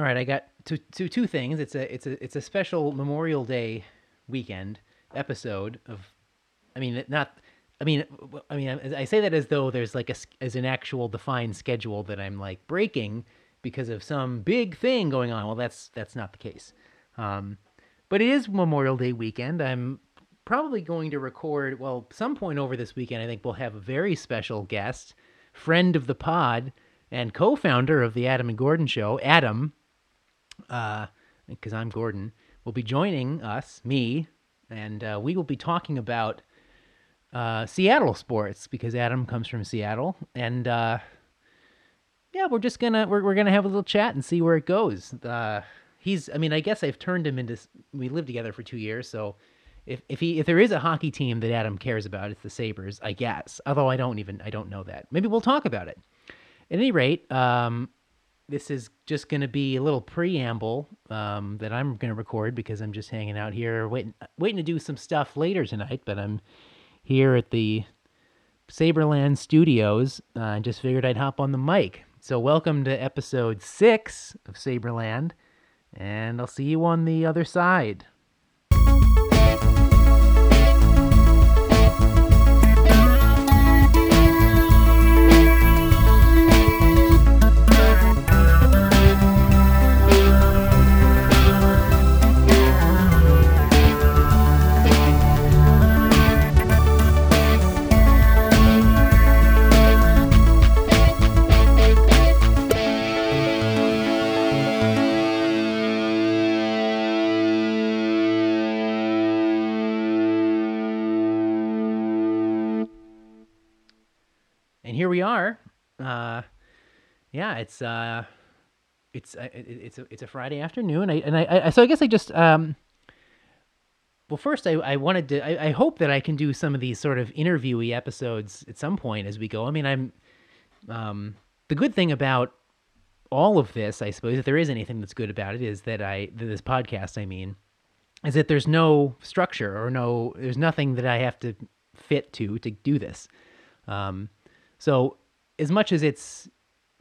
All right, I got two, two, two things. It's a it's a it's a special Memorial Day weekend episode of. I mean, not. I mean, I mean, I say that as though there's like a as an actual defined schedule that I'm like breaking because of some big thing going on. Well, that's that's not the case. Um, but it is Memorial Day weekend. I'm probably going to record. Well, some point over this weekend, I think we'll have a very special guest, friend of the pod and co-founder of the Adam and Gordon Show, Adam because I'm Gordon, will be joining us, me, and uh, we will be talking about uh, Seattle sports because Adam comes from Seattle, and uh, yeah, we're just gonna we're we're gonna have a little chat and see where it goes. Uh, he's, I mean, I guess I've turned him into. We lived together for two years, so. If, if he if there is a hockey team that Adam cares about, it's the Sabres, I guess. Although I don't even I don't know that. Maybe we'll talk about it. At any rate, um, this is just going to be a little preamble um, that I'm going to record because I'm just hanging out here waiting waiting to do some stuff later tonight. But I'm here at the Saberland Studios. Uh, I just figured I'd hop on the mic. So welcome to episode six of Saberland, and I'll see you on the other side. Uh, yeah, it's uh, it's uh, it, it's a it's a Friday afternoon. I and I, I so I guess I just um. Well, first, I, I wanted to. I, I hope that I can do some of these sort of interviewee episodes at some point as we go. I mean, I'm. Um, the good thing about all of this, I suppose, if there is anything that's good about it, is that I this podcast. I mean, is that there's no structure or no there's nothing that I have to fit to to do this. Um, so as much as it's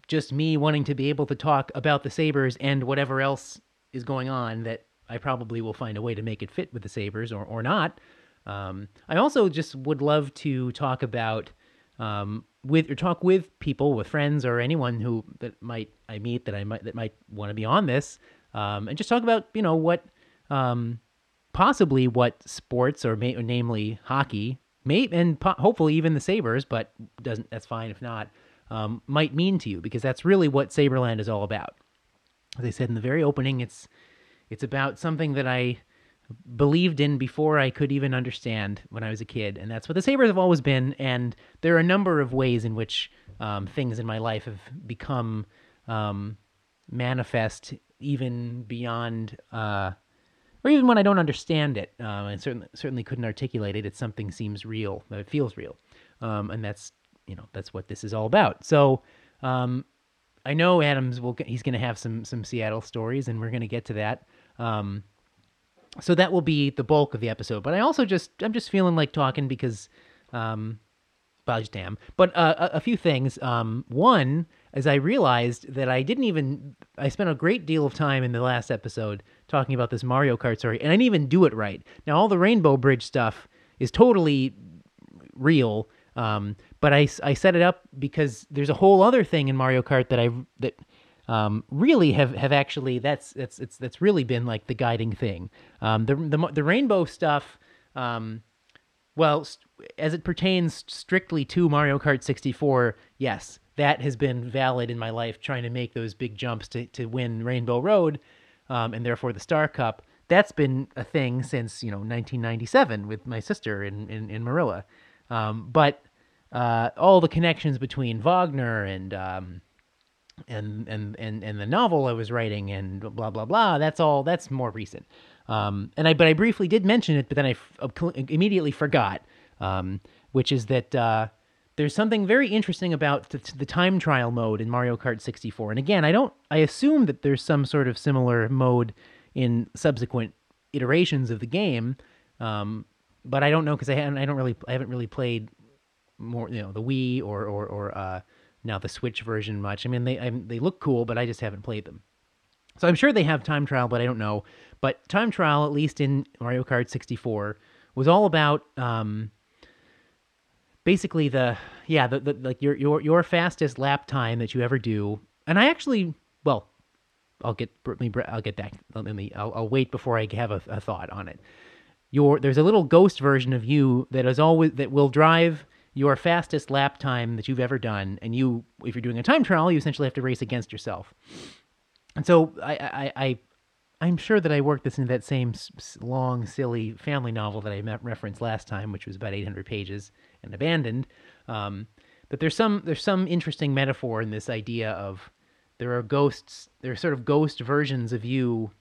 just me wanting to be able to talk about the Sabres and whatever else is going on that I probably will find a way to make it fit with the Sabres or, or not. Um, I also just would love to talk about um, with or talk with people, with friends or anyone who that might I meet that I might that might want to be on this, um, and just talk about you know what um, possibly what sports or, ma- or namely hockey may and po- hopefully even the sabres but doesn't that's fine if not um, might mean to you because that's really what saberland is all about. As i said in the very opening it's it's about something that i believed in before i could even understand when i was a kid and that's what the sabres have always been and there are a number of ways in which um, things in my life have become um, manifest even beyond uh, or even when I don't understand it, um, and certainly certainly couldn't articulate it, it's something seems real, it feels real, um, and that's you know that's what this is all about. So um, I know Adams will he's going to have some some Seattle stories, and we're going to get to that. Um, so that will be the bulk of the episode. But I also just I'm just feeling like talking because um, well, damn. But uh, a, a few things. Um, one, is I realized that I didn't even, I spent a great deal of time in the last episode talking about this Mario Kart story, and I didn't even do it right. Now, all the Rainbow Bridge stuff is totally real, um, but I, I set it up because there's a whole other thing in Mario Kart that I that um, really have, have actually that's that's it's that's really been like the guiding thing. Um, the the the Rainbow stuff. Um, well, st- as it pertains strictly to Mario Kart 64, yes, that has been valid in my life, trying to make those big jumps to, to win Rainbow Road um, and therefore the Star Cup. That's been a thing since, you know, 1997 with my sister in, in, in Marilla. Um, but uh, all the connections between Wagner and, um, and, and, and, and the novel I was writing and blah, blah, blah, that's all, that's more recent. Um, and I, but I briefly did mention it, but then I f- uh, immediately forgot, um, which is that uh, there's something very interesting about the, time trial mode in Mario Kart 64. And again, I don't, I assume that there's some sort of similar mode in subsequent iterations of the game, um, but I don't know because I haven't, I don't really, I haven't really played more, you know, the Wii or or or uh, now the Switch version much. I mean, they I, they look cool, but I just haven't played them. So I'm sure they have time trial, but I don't know. But time trial, at least in Mario Kart 64, was all about um, basically the yeah the, the like your your your fastest lap time that you ever do. And I actually well, I'll get I'll get that let me I'll, I'll wait before I have a, a thought on it. Your there's a little ghost version of you that is always that will drive your fastest lap time that you've ever done, and you if you're doing a time trial, you essentially have to race against yourself. And so I I, I I'm sure that I worked this into that same long, silly family novel that I referenced last time, which was about 800 pages and abandoned. Um, but there's some there's some interesting metaphor in this idea of there are ghosts, there are sort of ghost versions of you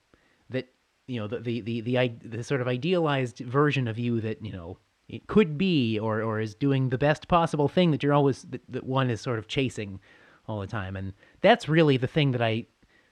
that you know the the the the, the sort of idealized version of you that you know it could be or or is doing the best possible thing that you're always that, that one is sort of chasing all the time, and that's really the thing that I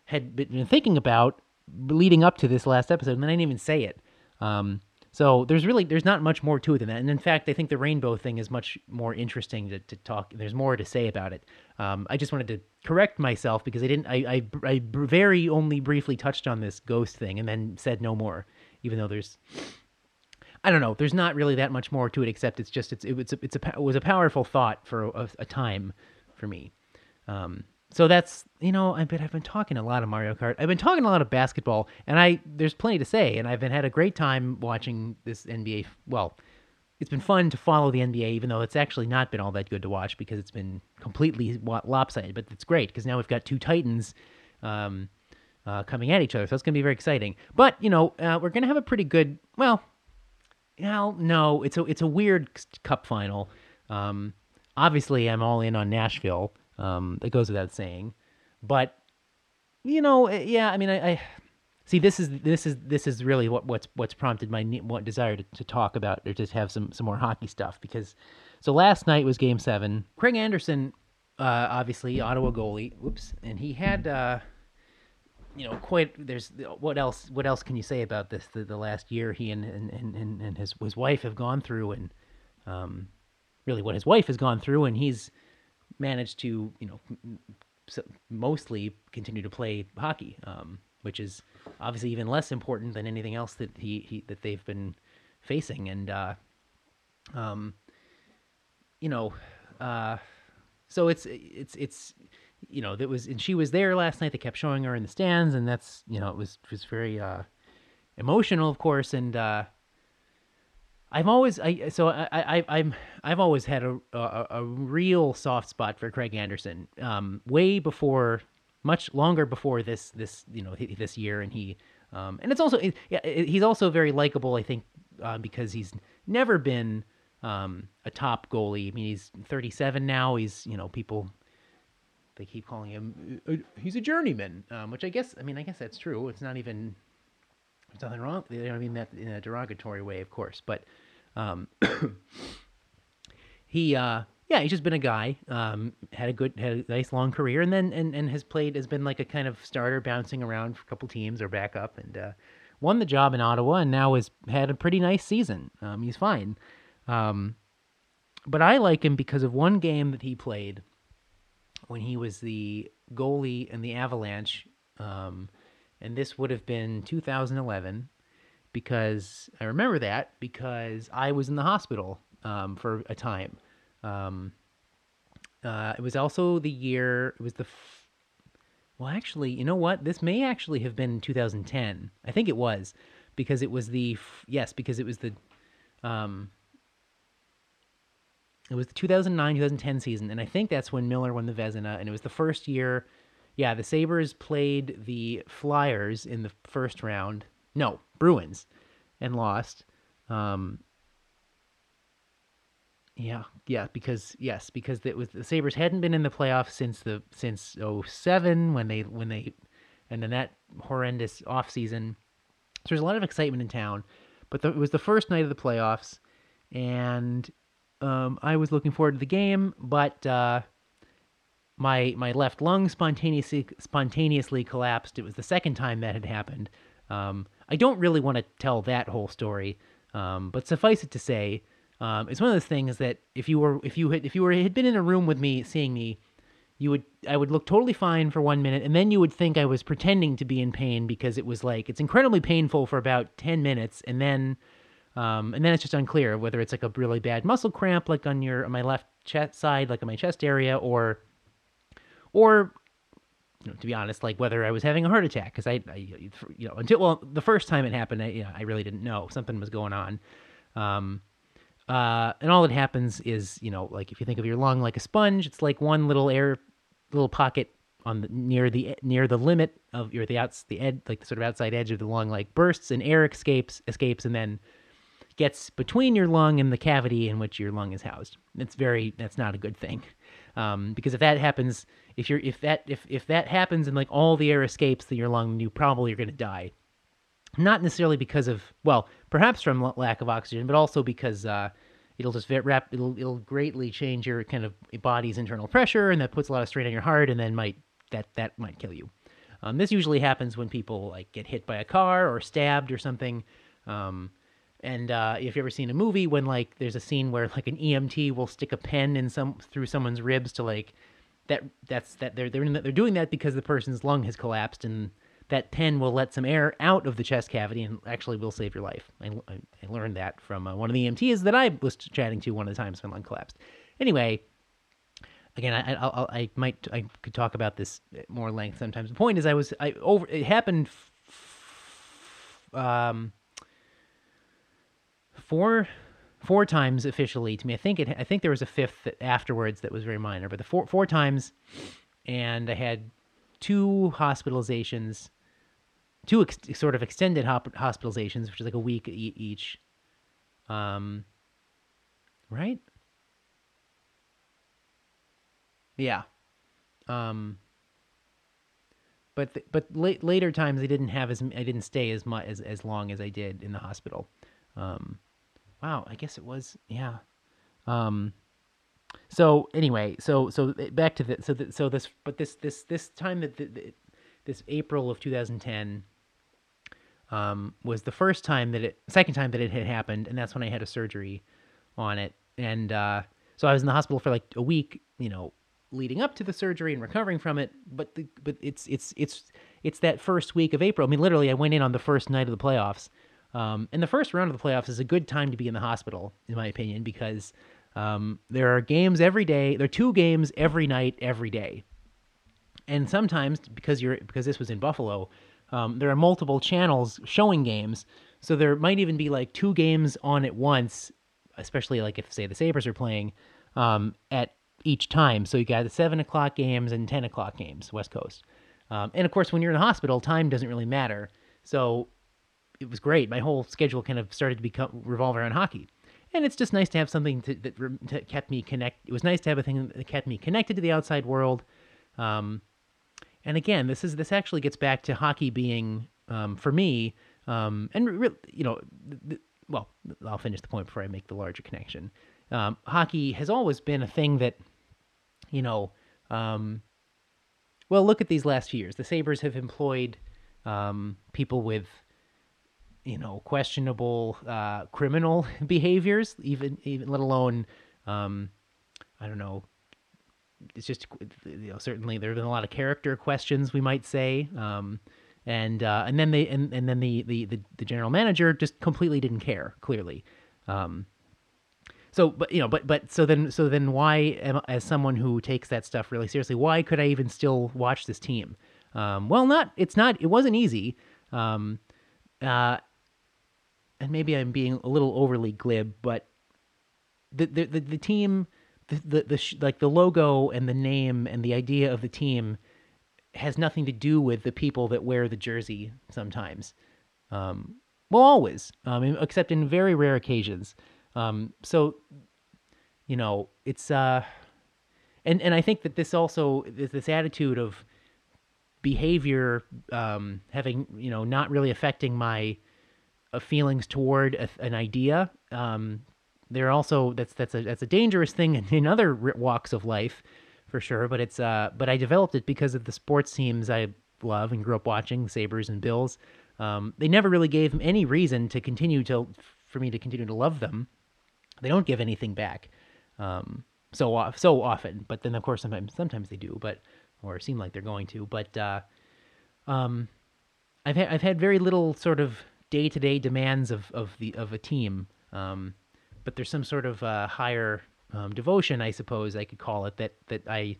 had been thinking about leading up to this last episode, and I didn't even say it. Um, so there's really there's not much more to it than that. And in fact, I think the rainbow thing is much more interesting to, to talk. There's more to say about it. Um, I just wanted to correct myself because I didn't. I, I I very only briefly touched on this ghost thing and then said no more. Even though there's I don't know. There's not really that much more to it except it's just it's it, it's a, it's a it was a powerful thought for a, a time for me. Um, so that's you know I've been I've been talking a lot of Mario Kart. I've been talking a lot of basketball, and I there's plenty to say, and I've been had a great time watching this NBA. Well, it's been fun to follow the NBA, even though it's actually not been all that good to watch because it's been completely lopsided. But it's great because now we've got two Titans. Um, uh, coming at each other, so it's going to be very exciting. But you know, uh, we're going to have a pretty good. Well, well, no, it's a it's a weird cup final. Um, obviously, I'm all in on Nashville. Um, that goes without saying, but you know, eh, yeah. I mean, I, I see this is this is this is really what what's what's prompted my what desire to, to talk about or just have some some more hockey stuff because so last night was Game Seven. Craig Anderson, uh, obviously Ottawa goalie. Whoops, and he had. Uh, you know, quite. There's what else? What else can you say about this? The, the last year he and and, and, and his his wife have gone through, and um, really what his wife has gone through, and he's managed to, you know, mostly continue to play hockey, um, which is obviously even less important than anything else that he, he that they've been facing. And, uh, um, you know, uh, so it's it's it's you know that was and she was there last night. They kept showing her in the stands, and that's you know it was it was very uh, emotional, of course, and uh, I've always I so I, I I'm I've always had a, a, a real soft spot for Craig Anderson. Um, way before, much longer before this this you know this year, and he um, and it's also yeah he's also very likable. I think uh, because he's never been um, a top goalie. I mean he's 37 now. He's you know people they keep calling him uh, he's a journeyman, um, which I guess I mean I guess that's true. It's not even there's nothing wrong. I mean that in a derogatory way, of course, but um, he, uh, yeah, he's just been a guy. Um, had a good, had a nice long career, and then and, and has played has been like a kind of starter, bouncing around for a couple teams or backup, and uh, won the job in Ottawa, and now has had a pretty nice season. Um, he's fine, um, but I like him because of one game that he played when he was the goalie in the Avalanche, um, and this would have been 2011 because I remember that because I was in the hospital um, for a time. Um, uh, it was also the year. It was the. F- well, actually, you know what? This may actually have been 2010. I think it was because it was the f- yes because it was the. Um, it was the 2009 2010 season, and I think that's when Miller won the Vezina, and it was the first year. Yeah, the Sabres played the Flyers in the first round. No, Bruins and lost. Um, yeah, yeah, because yes, because it was the Sabres hadn't been in the playoffs since the since 07 when they when they and then that horrendous off season. So there's a lot of excitement in town, but the, it was the first night of the playoffs, and um, I was looking forward to the game, but uh, my my left lung spontaneously spontaneously collapsed. It was the second time that had happened. Um, I don't really want to tell that whole story, um, but suffice it to say, um, it's one of those things that if you were if you had if you were had been in a room with me seeing me, you would I would look totally fine for one minute, and then you would think I was pretending to be in pain because it was like it's incredibly painful for about ten minutes, and then um, and then it's just unclear whether it's like a really bad muscle cramp, like on your on my left chest side, like on my chest area, or or you know, to be honest, like whether I was having a heart attack because I, I, you know, until well, the first time it happened, I, you know, I really didn't know something was going on. Um, uh, and all that happens is, you know, like if you think of your lung like a sponge, it's like one little air, little pocket on the near the near the limit of your the outs the ed like the sort of outside edge of the lung like bursts and air escapes escapes and then gets between your lung and the cavity in which your lung is housed. It's very that's not a good thing, um, because if that happens, if you're if that if if that happens and like all the air escapes through your lung, you probably are going to die. Not necessarily because of well, perhaps from lack of oxygen, but also because uh, it'll just rap, it'll it'll greatly change your kind of body's internal pressure, and that puts a lot of strain on your heart, and then might that that might kill you. Um, this usually happens when people like get hit by a car or stabbed or something. Um, and uh, if you've ever seen a movie when like there's a scene where like an EMT will stick a pen in some through someone's ribs to like that that's that they're they're they're doing that because the person's lung has collapsed and that pen will let some air out of the chest cavity and actually will save your life. I, I learned that from uh, one of the EMTs that I was chatting to one of the times my lung collapsed. Anyway, again, I, I, I might I could talk about this more length sometimes. The point is, I was I over it happened. F- um, four four times officially to me. I think it. I think there was a fifth afterwards that was very minor, but the four four times, and I had two hospitalizations, two ex- sort of extended hop- hospitalizations, which is like a week e- each. Um, right? Yeah. Um. But th- but late, later times I didn't have as I didn't stay as much as as long as I did in the hospital. Um, wow, I guess it was yeah. Um, so anyway, so so back to the so the, so this but this this this time that the, the, this April of 2010 um, was the first time that it second time that it had happened, and that's when I had a surgery on it, and uh, so I was in the hospital for like a week, you know, leading up to the surgery and recovering from it. But the, but it's it's it's it's that first week of April. I mean, literally, I went in on the first night of the playoffs um, and the first round of the playoffs is a good time to be in the hospital, in my opinion, because um, there are games every day. There are two games every night, every day. And sometimes, because you're because this was in Buffalo, um, there are multiple channels showing games. So there might even be like two games on at once, especially like if say the Sabres are playing um, at each time. So you got the seven o'clock games and ten o'clock games, West Coast. Um, and of course, when you're in the hospital, time doesn't really matter. So it was great. My whole schedule kind of started to become revolve around hockey, and it's just nice to have something to, that, kept me connect. It was nice to have a thing that kept me connected to the outside world. Um, and again, this is this actually gets back to hockey being um, for me, um, and re- you know, well, I'll finish the point before I make the larger connection. Um, hockey has always been a thing that, you know, um, well, look at these last few years. The Sabres have employed um, people with you know questionable uh, criminal behaviors, even even let alone um, I don't know. It's just you know certainly there have been a lot of character questions we might say, um, and uh, and then they and, and then the, the the the general manager just completely didn't care clearly. Um, so but you know but but so then so then why am, as someone who takes that stuff really seriously why could i even still watch this team um, well not it's not it wasn't easy um, uh, and maybe I'm being a little overly glib, but the the the, the team, the the, the sh- like the logo and the name and the idea of the team has nothing to do with the people that wear the jersey. Sometimes, um, well, always, um, except in very rare occasions. Um, so, you know, it's uh, and and I think that this also is this attitude of behavior um, having you know not really affecting my feelings toward a, an idea. Um, they're also that's that's a that's a dangerous thing in, in other walks of life, for sure. But it's uh, but I developed it because of the sports teams I love and grew up watching, Sabres and Bills. Um, they never really gave any reason to continue to for me to continue to love them. They don't give anything back. Um, so off so often. But then of course sometimes sometimes they do, but or seem like they're going to. But uh, um, I've had I've had very little sort of day to day demands of of the of a team. Um, but there's some sort of uh, higher um, devotion, I suppose I could call it that that I.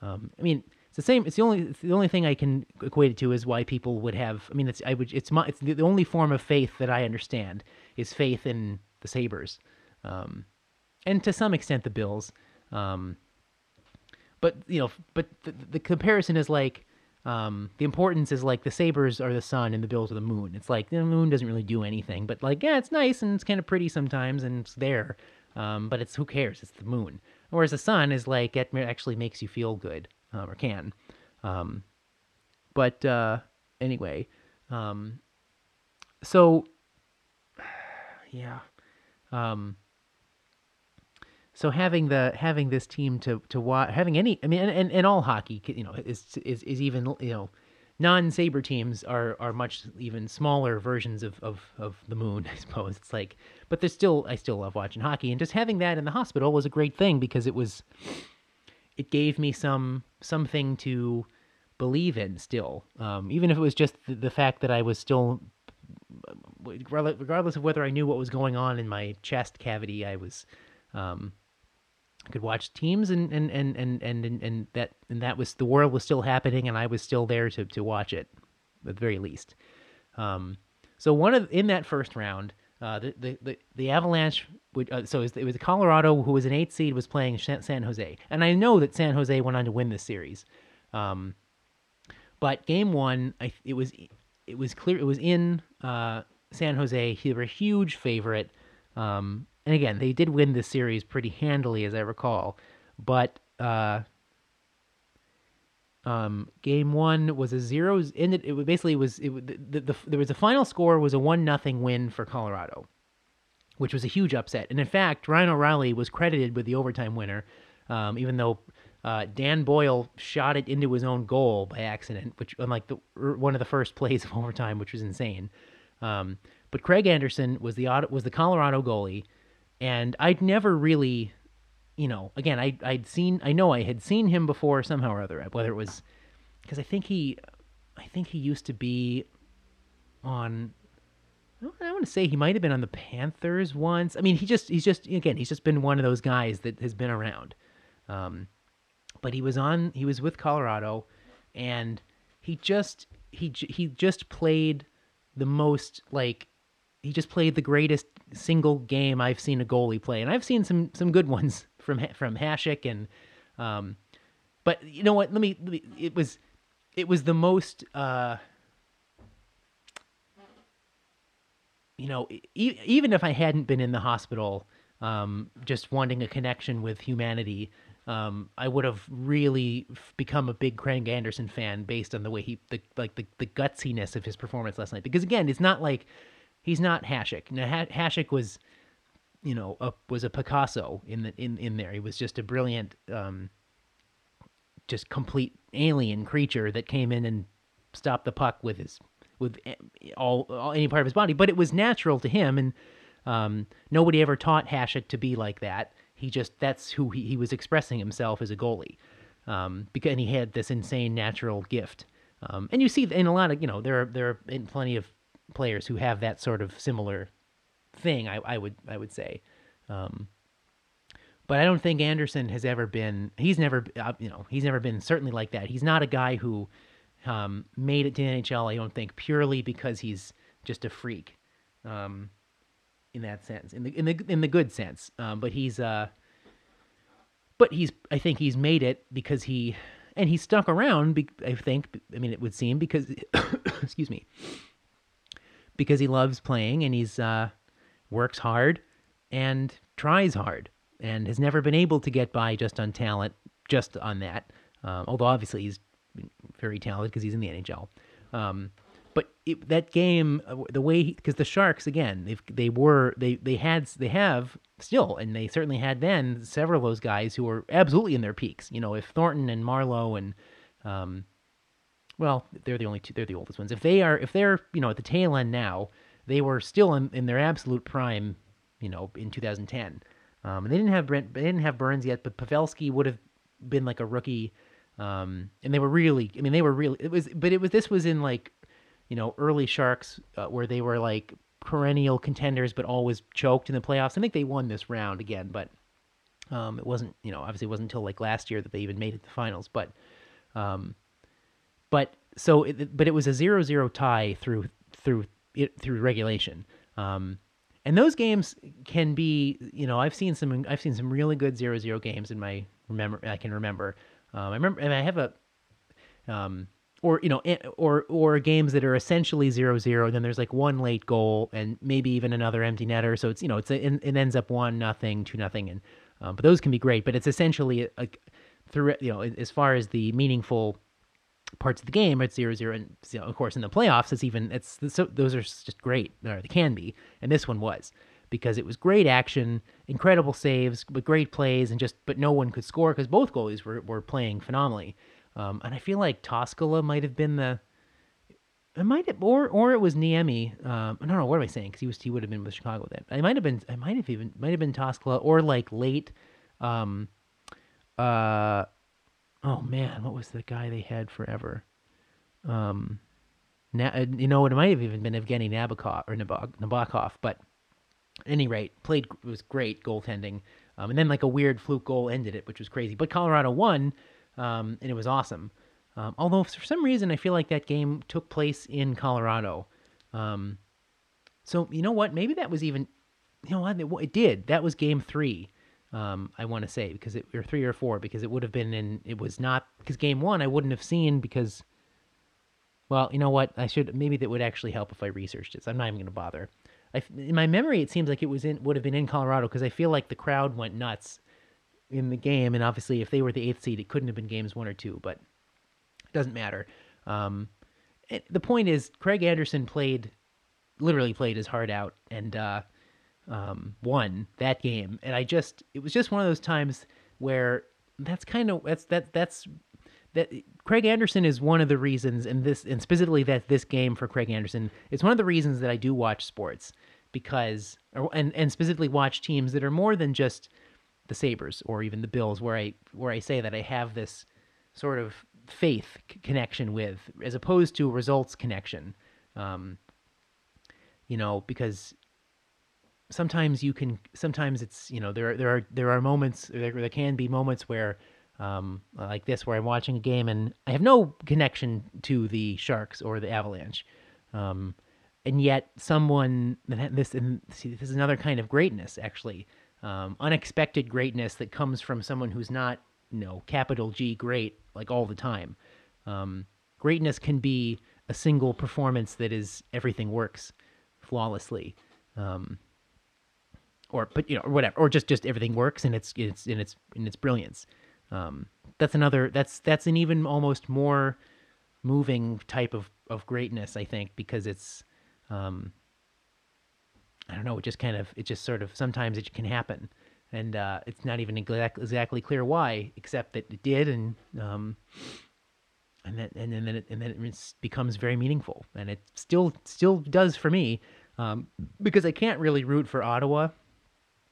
Um, I mean, it's the same. It's the only it's the only thing I can equate it to is why people would have. I mean, it's I would it's my it's the, only form of faith that I understand is faith in the Sabres, um, and to some extent the Bills. Um, but you know, but the, the comparison is like um, the importance is like the Sabres are the sun and the Bills are the moon. It's like the moon doesn't really do anything, but like yeah, it's nice and it's kind of pretty sometimes and it's there. Um, but it's who cares? It's the moon. Whereas the sun is like it actually makes you feel good um, or can. Um, but uh, anyway, um, so yeah. Um, so having the having this team to to watch having any I mean and, and, and all hockey you know is is is even you know non saber teams are are much even smaller versions of, of of the moon I suppose. It's like but there's still I still love watching hockey. And just having that in the hospital was a great thing because it was it gave me some something to believe in still. Um, even if it was just the, the fact that I was still regardless of whether I knew what was going on in my chest cavity I was um, could watch teams and and and and and and, that and that was the world was still happening and I was still there to to watch it at the very least. Um, so one of in that first round, uh, the, the the the Avalanche would uh, so it was, it was Colorado who was an eight seed was playing San Jose, and I know that San Jose went on to win this series. Um, but game one, I it was it was clear it was in uh, San Jose. They were a huge favorite. Um, and again, they did win this series pretty handily, as I recall. But uh, um, game one was a zeros. Ended. It basically was. It the, the, the there was a final score was a one nothing win for Colorado, which was a huge upset. And in fact, Ryan O'Reilly was credited with the overtime winner, um, even though uh, Dan Boyle shot it into his own goal by accident, which unlike the er, one of the first plays of overtime, which was insane. Um, but Craig Anderson was the was the Colorado goalie and I'd never really, you know, again, I I'd seen, I know I had seen him before somehow or other, whether it was because I think he, I think he used to be on. I want to say he might have been on the Panthers once. I mean, he just he's just again he's just been one of those guys that has been around. Um, but he was on he was with Colorado, and he just he he just played the most like he just played the greatest single game I've seen a goalie play, and I've seen some some good ones from from Hasek and, um, but you know what? Let me, let me it was it was the most. Uh, you know, e- even if I hadn't been in the hospital, um, just wanting a connection with humanity, um, I would have really become a big Craig Anderson fan based on the way he, the like the, the gutsiness of his performance last night. Because again, it's not like he's not Hasek. Now, ha- Hasek was, you know, a, was a Picasso in the in in there. He was just a brilliant, um, just complete alien creature that came in and stopped the puck with his with all, all any part of his body. But it was natural to him, and um, nobody ever taught Hasek to be like that. He just that's who he, he was expressing himself as a goalie, um, because and he had this insane natural gift. Um, and you see in a lot of you know there are there are plenty of players who have that sort of similar thing. I, I would I would say, um, but I don't think Anderson has ever been. He's never uh, you know he's never been certainly like that. He's not a guy who um, made it to NHL. I don't think purely because he's just a freak, um, in that sense, in the in the in the good sense. Um, but he's uh, but he's I think he's made it because he and he stuck around. I think I mean it would seem because excuse me because he loves playing and he's uh, works hard and tries hard and has never been able to get by just on talent, just on that. Um, although obviously he's very talented because he's in the NHL. Um, but it, that game, uh, the way because the Sharks again, they they were they they had they have still, and they certainly had then several of those guys who were absolutely in their peaks. You know, if Thornton and Marleau and um, well, they're the only two. They're the oldest ones. If they are, if they're, you know, at the tail end now, they were still in, in their absolute prime, you know, in 2010. Um, and they didn't have Brent, they didn't have Burns yet, but Pavelski would have been like a rookie. Um, and they were really, I mean, they were really. It was, but it was this was in like, you know, early Sharks uh, where they were like perennial contenders, but always choked in the playoffs. I think they won this round again, but um, it wasn't, you know, obviously it wasn't until like last year that they even made it to the finals. But, um, but so, it, but it was a zero-zero tie through through it through regulation. Um, and those games can be, you know, I've seen some, I've seen some really good zero-zero games in my remember. I can remember. Um, I remember, and I have a, um, or you know, or or games that are essentially zero zero. And then there's like one late goal and maybe even another empty netter. So it's you know, it's a, it ends up one nothing, two nothing, and um, but those can be great. But it's essentially like through you know, as far as the meaningful parts of the game, it's zero zero, and you know, of course in the playoffs, it's even it's so those are just great, or they can be, and this one was because it was great action, incredible saves, but great plays, and just but no one could score because both goalies were were playing phenomenally. Um, and I feel like Toskala might have been the, it might have, or or it was Niemi. Um, I don't know what am I saying because he was he would have been with Chicago then. I might have been. I might have even might have been Toskala or like late. Um, uh, oh man, what was the guy they had forever? Um, na- uh, you know, it might have even been Evgeny Nabokov or Nabok, Nabokov, but at any rate, played was great goaltending. Um, and then like a weird fluke goal ended it, which was crazy. But Colorado won um, and it was awesome. Um, although for some reason I feel like that game took place in Colorado. Um, so you know what? Maybe that was even, you know what? It did. That was game three. Um, I want to say because it or three or four because it would have been in. It was not because game one I wouldn't have seen because. Well, you know what? I should maybe that would actually help if I researched it. So I'm not even going to bother. I, in my memory, it seems like it was in would have been in Colorado because I feel like the crowd went nuts in the game, and obviously if they were the eighth seed, it couldn't have been games one or two, but it doesn't matter. Um, it, the point is, Craig Anderson played, literally played his heart out, and uh, um, won that game. And I just, it was just one of those times where that's kind of that's that that's that Craig Anderson is one of the reasons, and this and specifically that this game for Craig Anderson is one of the reasons that I do watch sports because, or, and and specifically watch teams that are more than just the Sabres or even the Bills, where I where I say that I have this sort of faith c- connection with, as opposed to results connection. Um, you know, because sometimes you can, sometimes it's you know there there are there are moments there there can be moments where. Um, like this, where I'm watching a game and I have no connection to the Sharks or the Avalanche, um, and yet someone this and see, this is another kind of greatness actually um, unexpected greatness that comes from someone who's not, you know, capital G great like all the time. Um, greatness can be a single performance that is everything works flawlessly, um, or but you know, or whatever, or just just everything works and it's it's in its in its brilliance. Um, that's another that's that's an even almost more moving type of of greatness, I think, because it's um, I don't know. It just kind of, it just sort of, sometimes it can happen. And uh, it's not even exact, exactly clear why, except that it did. And, um, and then, and then, it, and then it becomes very meaningful. And it still, still does for me, um, because I can't really root for Ottawa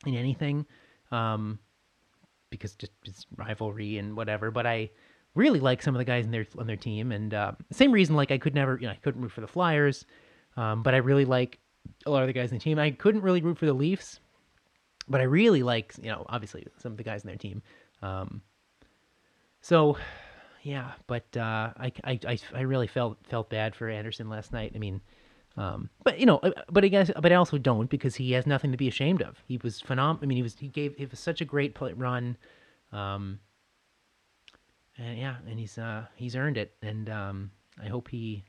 in anything, um, because just it's rivalry and whatever. But I really like some of the guys in their on their team, and uh, same reason like I could never, you know, I couldn't root for the Flyers, um, but I really like a lot of the guys in the team. I couldn't really root for the Leafs, but I really like, you know, obviously some of the guys in their team. Um, so, yeah, but uh, I, I, I really felt felt bad for Anderson last night. I mean, um, but you know, uh, but I guess, but I also don't because he has nothing to be ashamed of. He was phenomenal. I mean, he was he gave it was such a great play, run, um, and yeah, and he's uh, he's earned it, and um, I hope he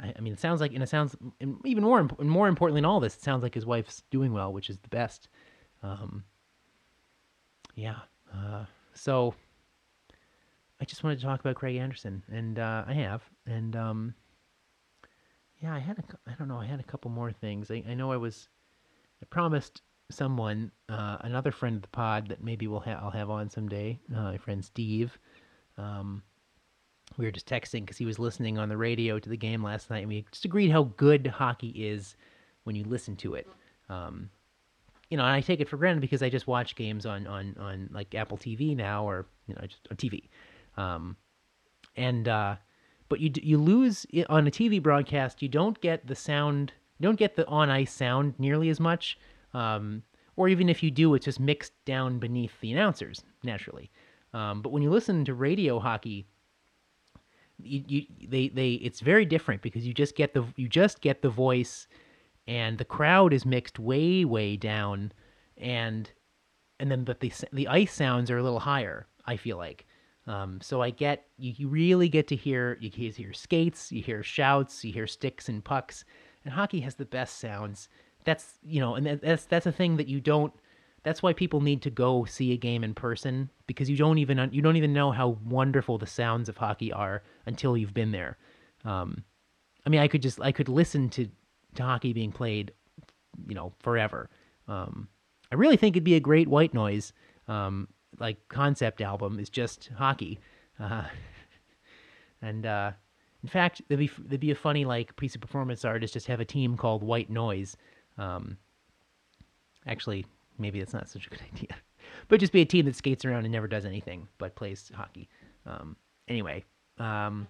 I, I mean, it sounds like, and it sounds even more, and more importantly than all this, it sounds like his wife's doing well, which is the best. Um, yeah. Uh, so I just wanted to talk about Craig Anderson, and uh, I have, and um, yeah, I had a, I don't know, I had a couple more things. I, I know I was, I promised someone, uh, another friend of the pod that maybe we'll ha- I'll have on someday, uh, my friend Steve. Um, we were just texting because he was listening on the radio to the game last night, and we just agreed how good hockey is when you listen to it. Um, you know, and I take it for granted because I just watch games on on on like Apple TV now or you know just on TV, um, and uh, but you you lose on a TV broadcast. You don't get the sound. You don't get the on ice sound nearly as much. Um, or even if you do, it's just mixed down beneath the announcers naturally. Um, but when you listen to radio hockey, you, you they they it's very different because you just get the you just get the voice and the crowd is mixed way way down and and then but the the ice sounds are a little higher i feel like um, so i get you, you really get to hear you hear skates you hear shouts you hear sticks and pucks and hockey has the best sounds that's you know and that, that's that's a thing that you don't that's why people need to go see a game in person because you don't even you don't even know how wonderful the sounds of hockey are until you've been there. Um, I mean, I could just I could listen to to hockey being played, you know, forever. Um, I really think it'd be a great white noise um, like concept album is just hockey, uh, and uh, in fact, there'd be there'd be a funny like piece of performance art is just have a team called White Noise. Um, actually, maybe that's not such a good idea. But just be a team that skates around and never does anything but plays hockey. Um, anyway, um,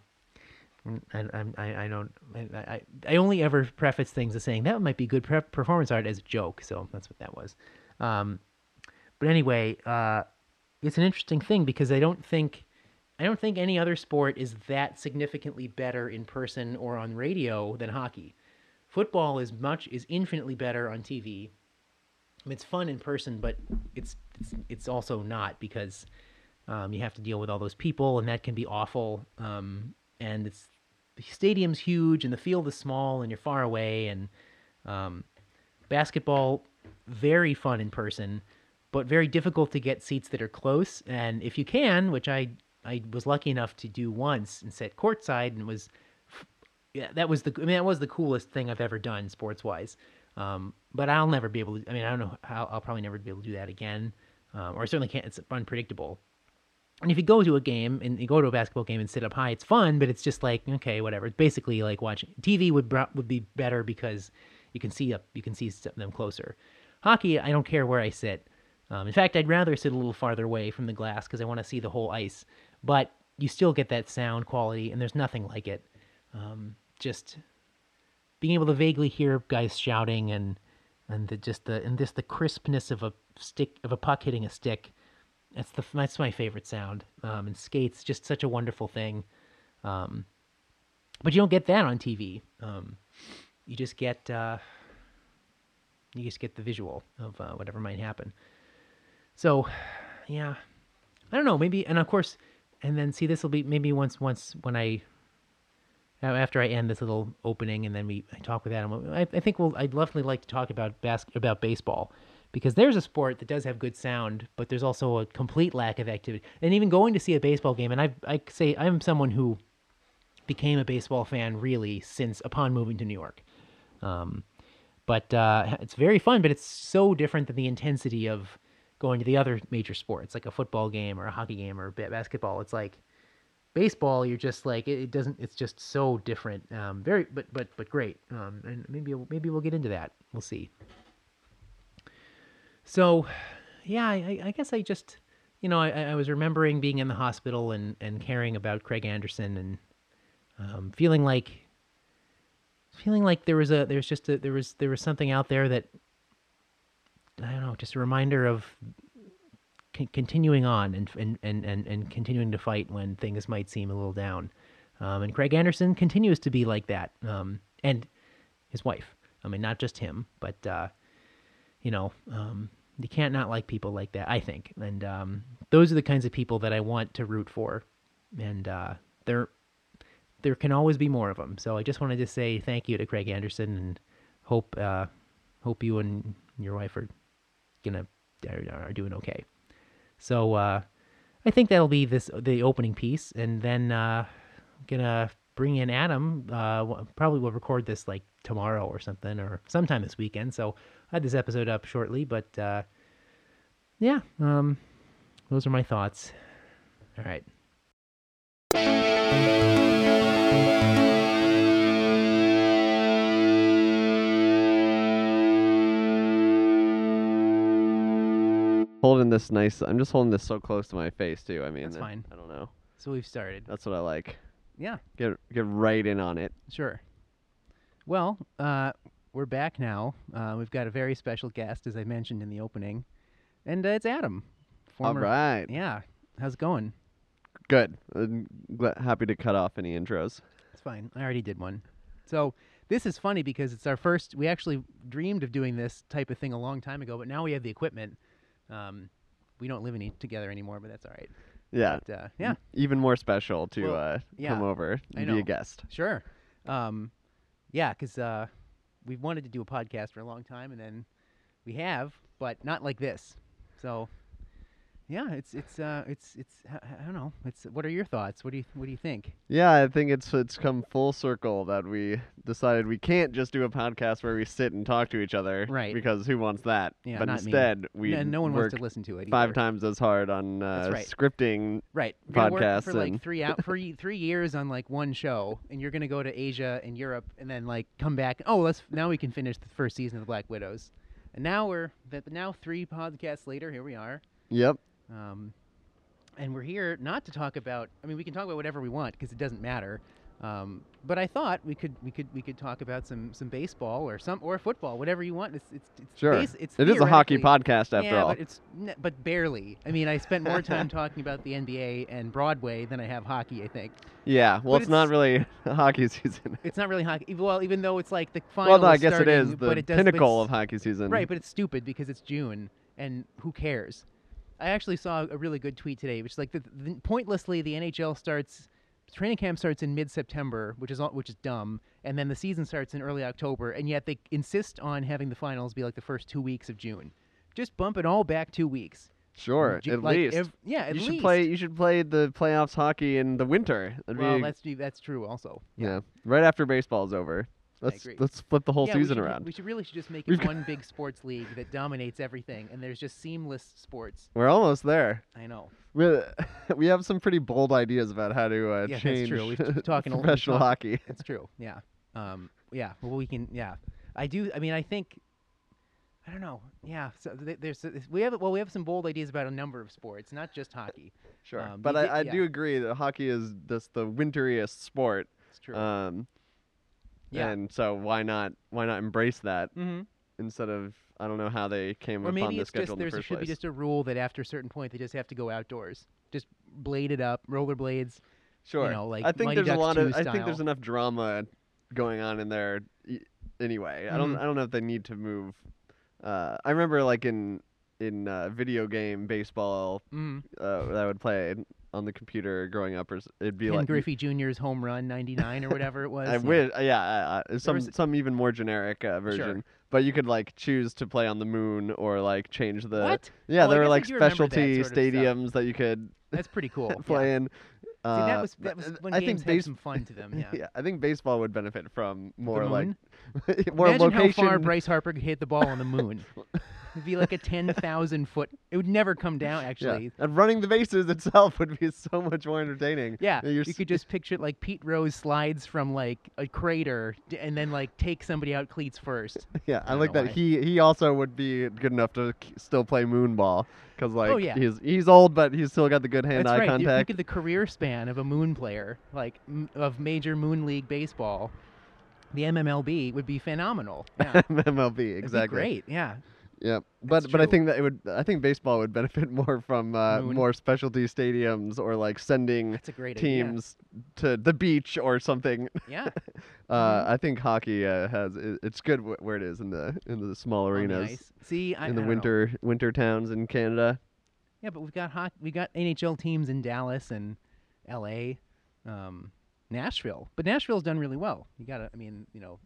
I, I, I don't. I, I only ever preface things as saying that might be good pre- performance art as a joke. So that's what that was. Um, but anyway, uh, it's an interesting thing because I don't think I don't think any other sport is that significantly better in person or on radio than hockey. Football is much is infinitely better on TV. I mean, it's fun in person, but it's it's, it's also not because um, you have to deal with all those people, and that can be awful. Um, and it's the stadium's huge, and the field is small, and you're far away. And um, basketball, very fun in person, but very difficult to get seats that are close. And if you can, which I I was lucky enough to do once and sit courtside, and was yeah, that was the I mean that was the coolest thing I've ever done sports wise. Um, but I'll never be able to. I mean, I don't know how I'll probably never be able to do that again, um, or I certainly can't. It's unpredictable. And if you go to a game and you go to a basketball game and sit up high, it's fun, but it's just like okay, whatever. It's basically like watching TV would would be better because you can see up, you can see them closer. Hockey, I don't care where I sit. Um, in fact, I'd rather sit a little farther away from the glass because I want to see the whole ice. But you still get that sound quality, and there's nothing like it. Um, just being able to vaguely hear guys shouting and and the, just the and just the crispness of a stick of a puck hitting a stick. That's the that's my favorite sound. Um, and skates just such a wonderful thing. Um, but you don't get that on TV. Um, you just get uh, you just get the visual of uh, whatever might happen. So, yeah, I don't know. Maybe, and of course, and then see this will be maybe once once when I after I end this little opening and then we I talk with Adam, I, I think we'll I'd definitely like to talk about bas- about baseball because there's a sport that does have good sound, but there's also a complete lack of activity. And even going to see a baseball game, and I I say I'm someone who became a baseball fan really since upon moving to New York. Um, but uh, it's very fun, but it's so different than the intensity of going to the other major sports, like a football game or a hockey game or ba- basketball. It's like baseball you're just like it, it doesn't it's just so different um very but but but great um and maybe maybe we'll get into that we'll see so yeah i i guess i just you know i i was remembering being in the hospital and and caring about craig anderson and um feeling like feeling like there was a there's just a there was there was something out there that i don't know just a reminder of con- continuing on and, and, and, and, and continuing to fight when things might seem a little down. Um, and Craig Anderson continues to be like that. Um, and his wife. I mean, not just him, but, uh, you know, um, you can't not like people like that, I think. And um, those are the kinds of people that I want to root for. And uh, there, there can always be more of them. So I just wanted to say thank you to Craig Anderson and hope, uh, hope you and your wife are gonna are, are doing okay. So uh, I think that'll be this the opening piece, and then uh, gonna bring in Adam. Uh, probably will record this like tomorrow or something, or sometime this weekend. So I had this episode up shortly, but uh, yeah, um, those are my thoughts. All right. Holding this nice. I'm just holding this so close to my face too. I mean, That's uh, fine. I don't know. So we've started. That's what I like. Yeah, Get get right in on it. sure. Well, uh, we're back now. Uh, we've got a very special guest, as I mentioned in the opening, and uh, it's Adam. Former, All right. Yeah. How's it going? Good. I'm happy to cut off any intros. It's fine. I already did one. So this is funny because it's our first. We actually dreamed of doing this type of thing a long time ago, but now we have the equipment. Um, we don't live any together anymore, but that's all right. Yeah. But, uh, yeah, Even more special to Well, uh, yeah, come over and be a guest. sure. Um, yeah, because uh, we've wanted to do a podcast for a long time, and then we have, but not like this. So. Yeah, it's it's uh it's it's I don't know. It's what are your thoughts? What do you what do you think? Yeah, I think it's it's come full circle that we decided we can't just do a podcast where we sit and talk to each other. Right. Because who wants that? Yeah, but not me. instead, we no, no one wants to listen to it. five times as hard on uh, right. scripting. Right. You're gonna work podcasts for like three out for three years on like one show, and you're gonna go to Asia and Europe, and then like come back. Oh, let's now we can finish the first season of the Black Widows, and now we're but now three podcasts later, here we are, Yep. Um, and we're here not to talk about. I mean, we can talk about whatever we want because it doesn't matter. Um, but I thought we could we could we could talk about some some baseball or some or football, whatever you want. It's it's, it's Sure. bas- it's it is a hockey podcast after yeah, all. but it's but barely. I mean, I spent more time talking about the NBA and Broadway than I have hockey. I think yeah. Well, but it's, not it's- really hockey season. it's not really hockey. Well, even though it's like the well, no, I guess it is the it does, pinnacle of hockey season. Right, but it's stupid because it's June, and who cares? I actually saw a really good tweet today, which is like the, the, pointlessly the NHL starts. Training camp starts in mid-September, which is all, which is dumb, and then the season starts in early October, and yet they insist on having the finals be like the first two weeks of June. Just bump it all back two weeks. Sure, Ju- at like, least. ev- yeah, at you least. should play. You should play the playoffs hockey in the winter. That'd Well, be that's that's true also. yeah. Right after baseball's over. Let's let's flip the whole yeah, we season should, around. We should really should just make it one big sports league that dominates everything, and there's just seamless sports. We're almost there. I know. We we have some pretty bold ideas about how to uh, Yeah, that's change true. We've talking professional talked- hockey. It's true. Yeah. Um. Yeah. Well, we can. Yeah. I do. I mean, I think. I don't know. Yeah. So th- there's we have well we have some bold ideas about a number of sports, not just hockey. Sure, Um, but I, did- I yeah. do agree that hockey is just the winteriest sport. It's true. Um, yeah. and so why not why not embrace that mm-hmm. instead of I don't know how they came Or upon maybe the it's schedule just in the first should be just a rule that after a certain point they just have to go outdoors, just blade it up, rollerblades. Sure. You know, like I think Mighty there's a lot of 2 I think there's enough drama going on in there anyway. I don't Mhm. I don't know if they need to move. Uh, I remember like in in uh, video game baseball Mm. uh, that I would play on the computer growing up, or s- it'd be Ken like Griffey Jr.'s home run '99 or whatever it was. I yeah. wish, uh, yeah, uh, uh, some was- some even more generic uh, version. But you could like choose to play on the moon or like change the. What? Yeah, Oh, I there were guess I like do remember that specialty sort of stuff. stadiums that you could That's pretty cool. play yeah. in. See, Uh, that was that was uh, when I games think had base- some fun to them. Yeah. yeah, I think baseball would benefit from more like more Imagine location. how far Bryce Harper could hit the ball on the moon. It'd be like a ten thousand foot. It would never come down. yeah. Actually. And running the bases itself would be so much more entertaining. Yeah, You're you could just picture it like Pete Rose slides from like a crater and then like take somebody out cleats first. Yeah, I, don't like that. why. He he also would be good enough to still play moonball because oh, like Oh, yeah. he's he's old, but he's still got the good hand That's eye right. You contact. Think of the career span of a moon player, like m- of Major Moon League baseball. The MMLB would be phenomenal. Yeah, MLB It'd exactly. great. Yeah. Yeah, but That's but I think that it would. I think baseball would benefit more from uh, more specialty stadiums or like sending great idea. teams to the beach or something. Yeah. Uh, Mhm. I think hockey uh, has it's good wh- where it is in the in the small on the arenas. See, I, in the I don't know. winter winter towns in Canada. Yeah, but we've got hockey, we got NHL teams in Dallas and L.A., um, Nashville. But Nashville's done really well. You got to, I mean, you know,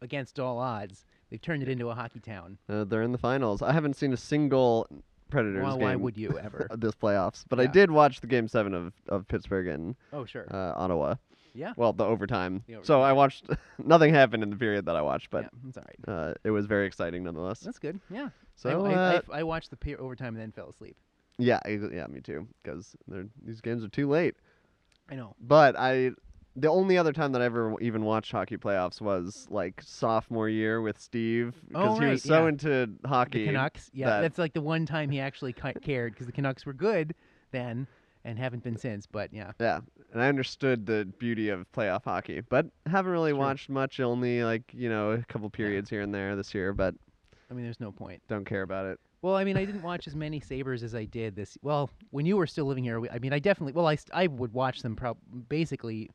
against all odds, they've turned it into a hockey town. Uh, they're in the finals. I haven't seen a single Predators Well, game why would you ever? this playoffs, but I did watch the game seven of of Pittsburgh and oh, sure. uh, Ottawa. yeah. Well, the overtime. The So I watched. nothing happened in the period that I watched, but yeah, that's all right. uh, it was very exciting nonetheless. That's good. Yeah. So I, I, uh, I, I watched the pe- overtime and then fell asleep. yeah, yeah, me too. Because these games are too late. I know. But I, the only other time that I ever even watched hockey playoffs was like sophomore year with Steve because Oh, he was so yeah. into hockey. The Canucks. Yeah, that- that's like the one time he actually cared because the Canucks were good then and haven't been since. But yeah, Yeah, and I understood the beauty of playoff hockey, but haven't really True. watched much. Only like you know a couple periods here and there this year, but I mean, there's no point. don't care about it. Well, I mean, I didn't watch as many Sabres as I did this. Well, when you were still living here, we- I mean, I definitely. Well, I st- I would watch them. Prob- basically,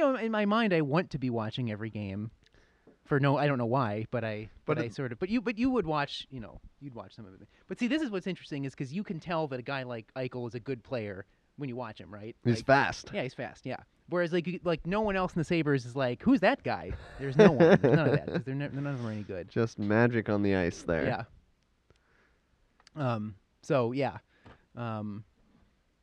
you know, in my mind, I want to be watching every game. For no, I don't know why, but I, but, But I sort of, but you, but you would watch, you know, you'd watch some of it. But see, this is what's interesting is because you can tell that a guy like Eichel is a good player when you watch him, right? He's Like, fast. yeah, he's fast. Yeah. Whereas like you- like no one else in the Sabres is like, who's that guy? There's no one. There's none of that. 'cause they're ne- none of them are any good. Just magic on the ice there. Yeah. Um. So yeah. Um.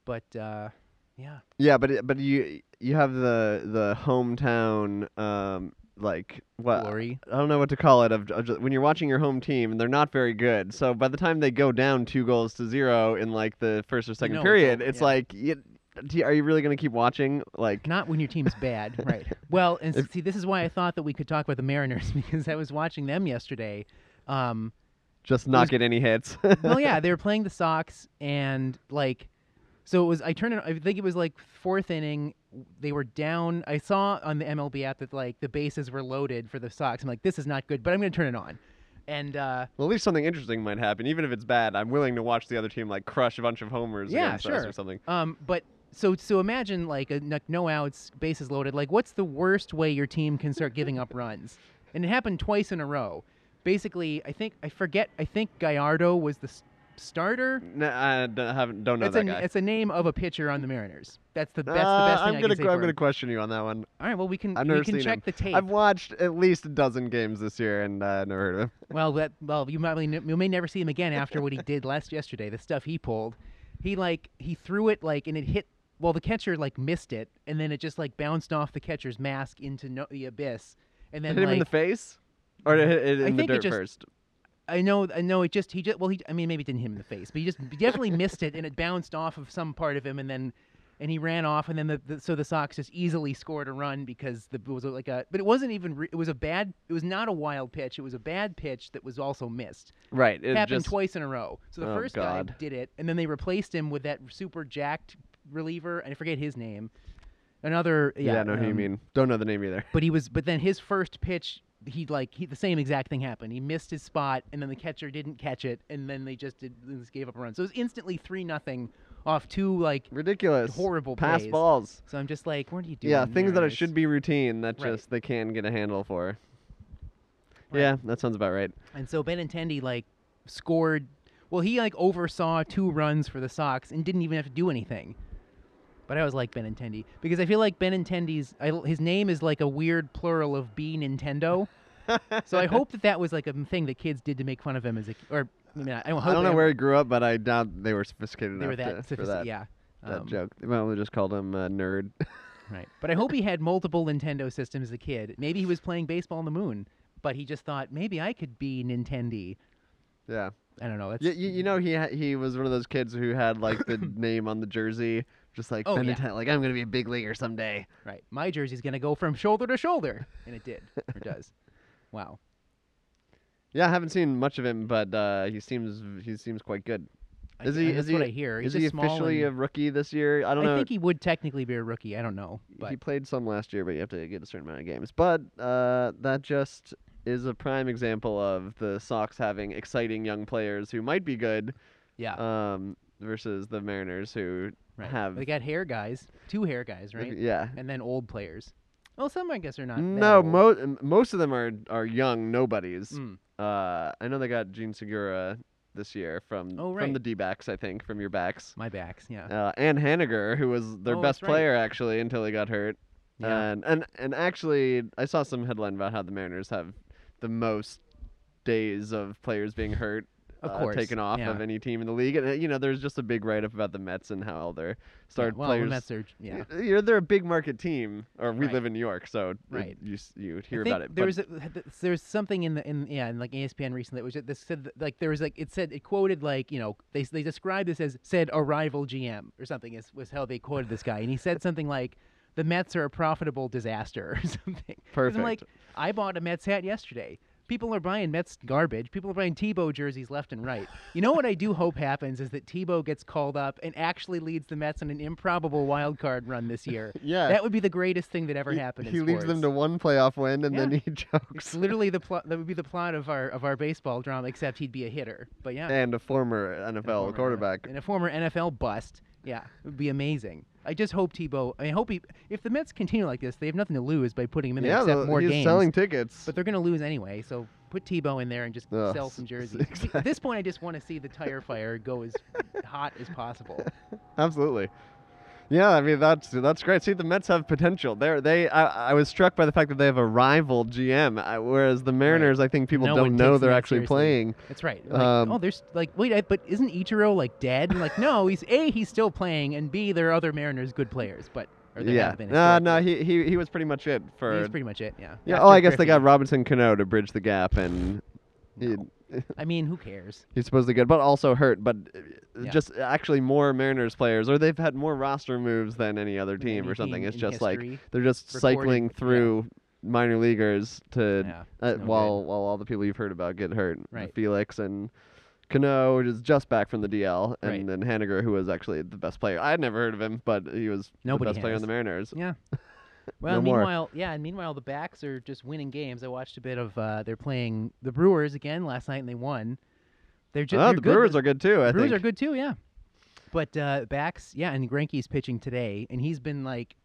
But uh, yeah. Yeah, but it, but you you have the the hometown um like what Glory. I don't know what to call it of, of ju- when you're watching your home team and they're not very good. So by the time they go down two goals to zero in like the first or second know period, it's yeah. like you, are you really going to keep watching? Like Not when your team's bad, right? Well, and If- see, this is why I thought that we could talk about the Mariners because I was watching them yesterday. Um. just not was- get any hits. well, yeah, they were playing the Sox, and like, so it was. I turned it. On I think it was like fourth inning. They were down. I saw on the MLB app that like the bases were loaded for the Sox. I'm like, this is not good, but I'm going to turn it on. And uh, Well, at least something interesting might happen, even if it's bad. I'm willing to watch the other team like crush a bunch of homers Yeah, against us sure. or something. um, but so so imagine like a like, no outs, bases loaded. Like, what's the worst way your team can start giving up runs? And it happened twice in a row. Basically, I think I forget. I think Gallardo was the starter. N- I d- haven't don't know It's that a guy. it's a name of a pitcher on the Mariners. That's the that's Uh, the best thing I'm I gonna can say qu- I'm for gonna him. question you on that one. All right, well we can I've we can check him. the tape. I've watched at least a dozen games this year and uh, never heard of him. Well, that well you might you may never see him again after what he did last yesterday. The stuff he pulled, he like he threw it like and it hit. Well, the catcher like missed it, and then it just like bounced off the catcher's mask into no, the abyss, and then hit him in the face, or it hit it I in the think it dirt just- first? I know I know it just he just well he I mean maybe it didn't hit him in the face, but he just definitely missed it, and it bounced off of some part of him, and then and he ran off, and then the, the so the Sox just easily scored a run because the, it was like a but it wasn't even re, it was a bad it was not a wild pitch, it was a bad pitch that was also missed. Right. It happened just, twice in a row. So the Oh, first God. guy did it, and then they replaced him with that super jacked reliever, and I forget his name. Another yeah, Yeah, I know who you um, mean. Don't know the name either. But he was, but then his first pitch, he like he the same exact thing happened. He missed his spot, and then the catcher didn't catch it, and then they just did they just gave up a run. So it was instantly three nothing off two like. Ridiculous. horrible pass plays. balls. So I'm just like, what are you doing? Yeah, things that it should be routine that Right. just they can't get a handle for. Right. Yeah, that sounds about right. And so Ben Benintendi like scored. Well, he like oversaw two runs for the Sox and didn't even have to do anything. But I always like Benintendi because I feel like Benintendi's I, his name is like a weird plural of B Nintendo. so I hope that that was like a thing that kids did to make fun of him as a or I mean I don't, I don't know where he grew up, but I doubt they were sophisticated they were enough that to, for that, Yeah. that Um, joke. They probably just called him a nerd. Right. But I hope he had multiple Nintendo systems as a kid. Maybe he was playing baseball on the moon, but he just thought maybe I could be Nintendi. yeah. I don't know. That's You, you, you know he ha- he was one of those kids who had like the name on the jersey, just like Oh, yeah. Like I'm gonna be a big leaguer someday. Right. My jersey's going to go from shoulder to shoulder. And it did. or does. Wow. Yeah, I haven't seen much of him, but uh, he seems he seems quite good. I- Is he- That's is what he- I hear. He's Is he officially a rookie this year? I don't I know. I think he would technically be a rookie. I don't know. But he played some last year, but you have to get a certain amount of games. But uh, that just is a prime example of the Sox having exciting young players who might be good, yeah. um, versus the Mariners who right. have They got hair guys. Two hair guys, right? yeah. And then old players. Well, some I guess are not. No, old. mo- most of them are are young nobodies. Mm. Uh, I know they got Jean Segura this year from Oh, from the D backs, I think, from your backs. My backs, yeah. Uh, and Haniger, who was their Oh, best right. player actually until he got hurt. yeah. And and and actually, I saw some headline about how the Mariners have the most days of players being hurt. Of uh, course, taken off yeah. of any team in the league, and uh, you know, there's just a big write up about the Mets and how all their star yeah. Well, players. Mets are, yeah. you know, they're a big market team, or we Right. live in New York, so Right. you you hear about it. There was a, th- there's something in the in yeah in like ESPN recently that was said that, like there was like it said it quoted like you know they they described this as said arrival GM or something is was how they quoted this guy and he said something like the Mets are a profitable disaster or something. Perfect. I'm like, I bought a Mets hat yesterday. People are buying Mets garbage. People are buying Tebow jerseys left and right. You know what I do hope happens is that Tebow gets called up and actually leads the Mets on an improbable wild card run this year. Yeah. That would be the greatest thing that ever he, happened. in he leads them to one playoff win, and then Yeah. he It's literally the plot. That would be the plot of our of our baseball drama, except he'd be a hitter. But yeah, And a former and a NFL former quarterback. and a former NFL bust. Yeah, it would be amazing. I just hope Tebow. I hope he. If the Mets continue like this, they have nothing to lose by putting him in there yeah, except the- more he's games. selling tickets. but they're going to lose anyway. So put Tebow in there and just Ugh, sell some jerseys. At this point, I just want to see the tire fire go as hot as possible. Absolutely. Yeah, I mean that's that's great. See, the Mets have potential. They're, they, I, I was struck by the fact that they have a rival GM, uh, whereas the Mariners, I think people No don't know they're actually seriously. playing. That's right. Like, Um, oh, there's like wait, I, but isn't Ichiro like dead? And like no, he's a he's still playing, and b there are other Mariners good players, but Yeah, no, no, he, he he was pretty much it for. He's pretty much it. Yeah. yeah, After oh, I guess they got Robinson Cano to bridge the gap, and No. I mean, who cares? he's supposed to good, but also hurt. But uh, Yeah. just actually more Mariners players, or they've had more roster moves than any other team, Any or something. team It's just like they're just recorded- cycling yeah. through minor leaguers to Yeah, uh, no while good. while all the people you've heard about get hurt. Right. Felix and Cano is just back from the DL, and Right. then Haniger, who was actually the best player. I had never heard of him, but he was Nobody the best player on the Mariners. Yeah. Well, No more. meanwhile, yeah, and meanwhile the backs are just winning games. I watched a bit of uh, they're playing the Brewers again last night and they won. They're just oh, the Brewers are good too. I Brewers think. are good too, yeah. But uh, backs, yeah, and Greinke's pitching today, and he's been like,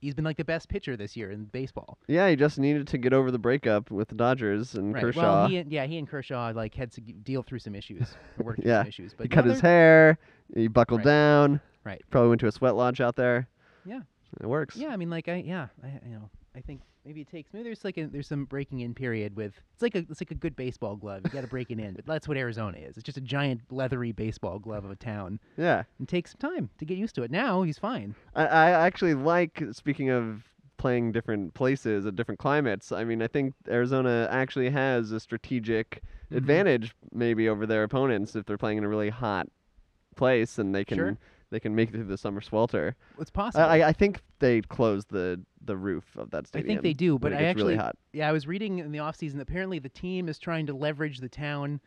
he's been like the best pitcher this year in baseball. Yeah, he just needed to get over the breakup with the Dodgers and right. Kershaw. Well, he and, yeah, he and Kershaw like had to deal through some issues, or work through Yeah. some issues. But he cut his hair. He buckled Right. down. Right. Probably went to a sweat lodge out there. Yeah. It works. Yeah, I mean, like I, yeah, I, you know, I think maybe it takes maybe there's like a, there's some breaking in period with it's like a it's like a good baseball glove. You got to break it in, but that's what Arizona is. It's just a giant leathery baseball glove of a town. Yeah. and takes some time to get used to it. Now he's fine. I, I actually like speaking of playing different places at different climates. I mean, I think Arizona actually has a strategic Mhm. advantage maybe over their opponents if they're playing in a really hot place and they can Sure. They can make it through the summer swelter. It's possible. I, I- think they close the the roof of that stadium. I think they do, but I actually really hot. yeah, I was reading in the offseason that apparently the team is trying to leverage the town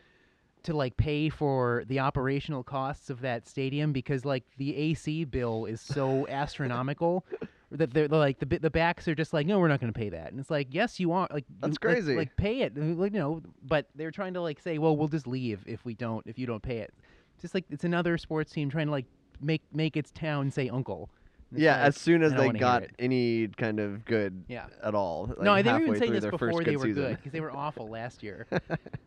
to like pay for the operational costs of that stadium because like the AC bill is so astronomical that they're, they're like the the backs are just like no we're not going to pay that and it's like yes you are like That's like- crazy. like, pay it like you know but they're trying to like say well we'll just leave if we don't if you don't pay it just like it's another sports team trying to like make make its town say uncle it's Yeah, like, as soon as they got any kind of good Yeah. at all. no, like they were even saying this before they were season. good because they were awful last year. and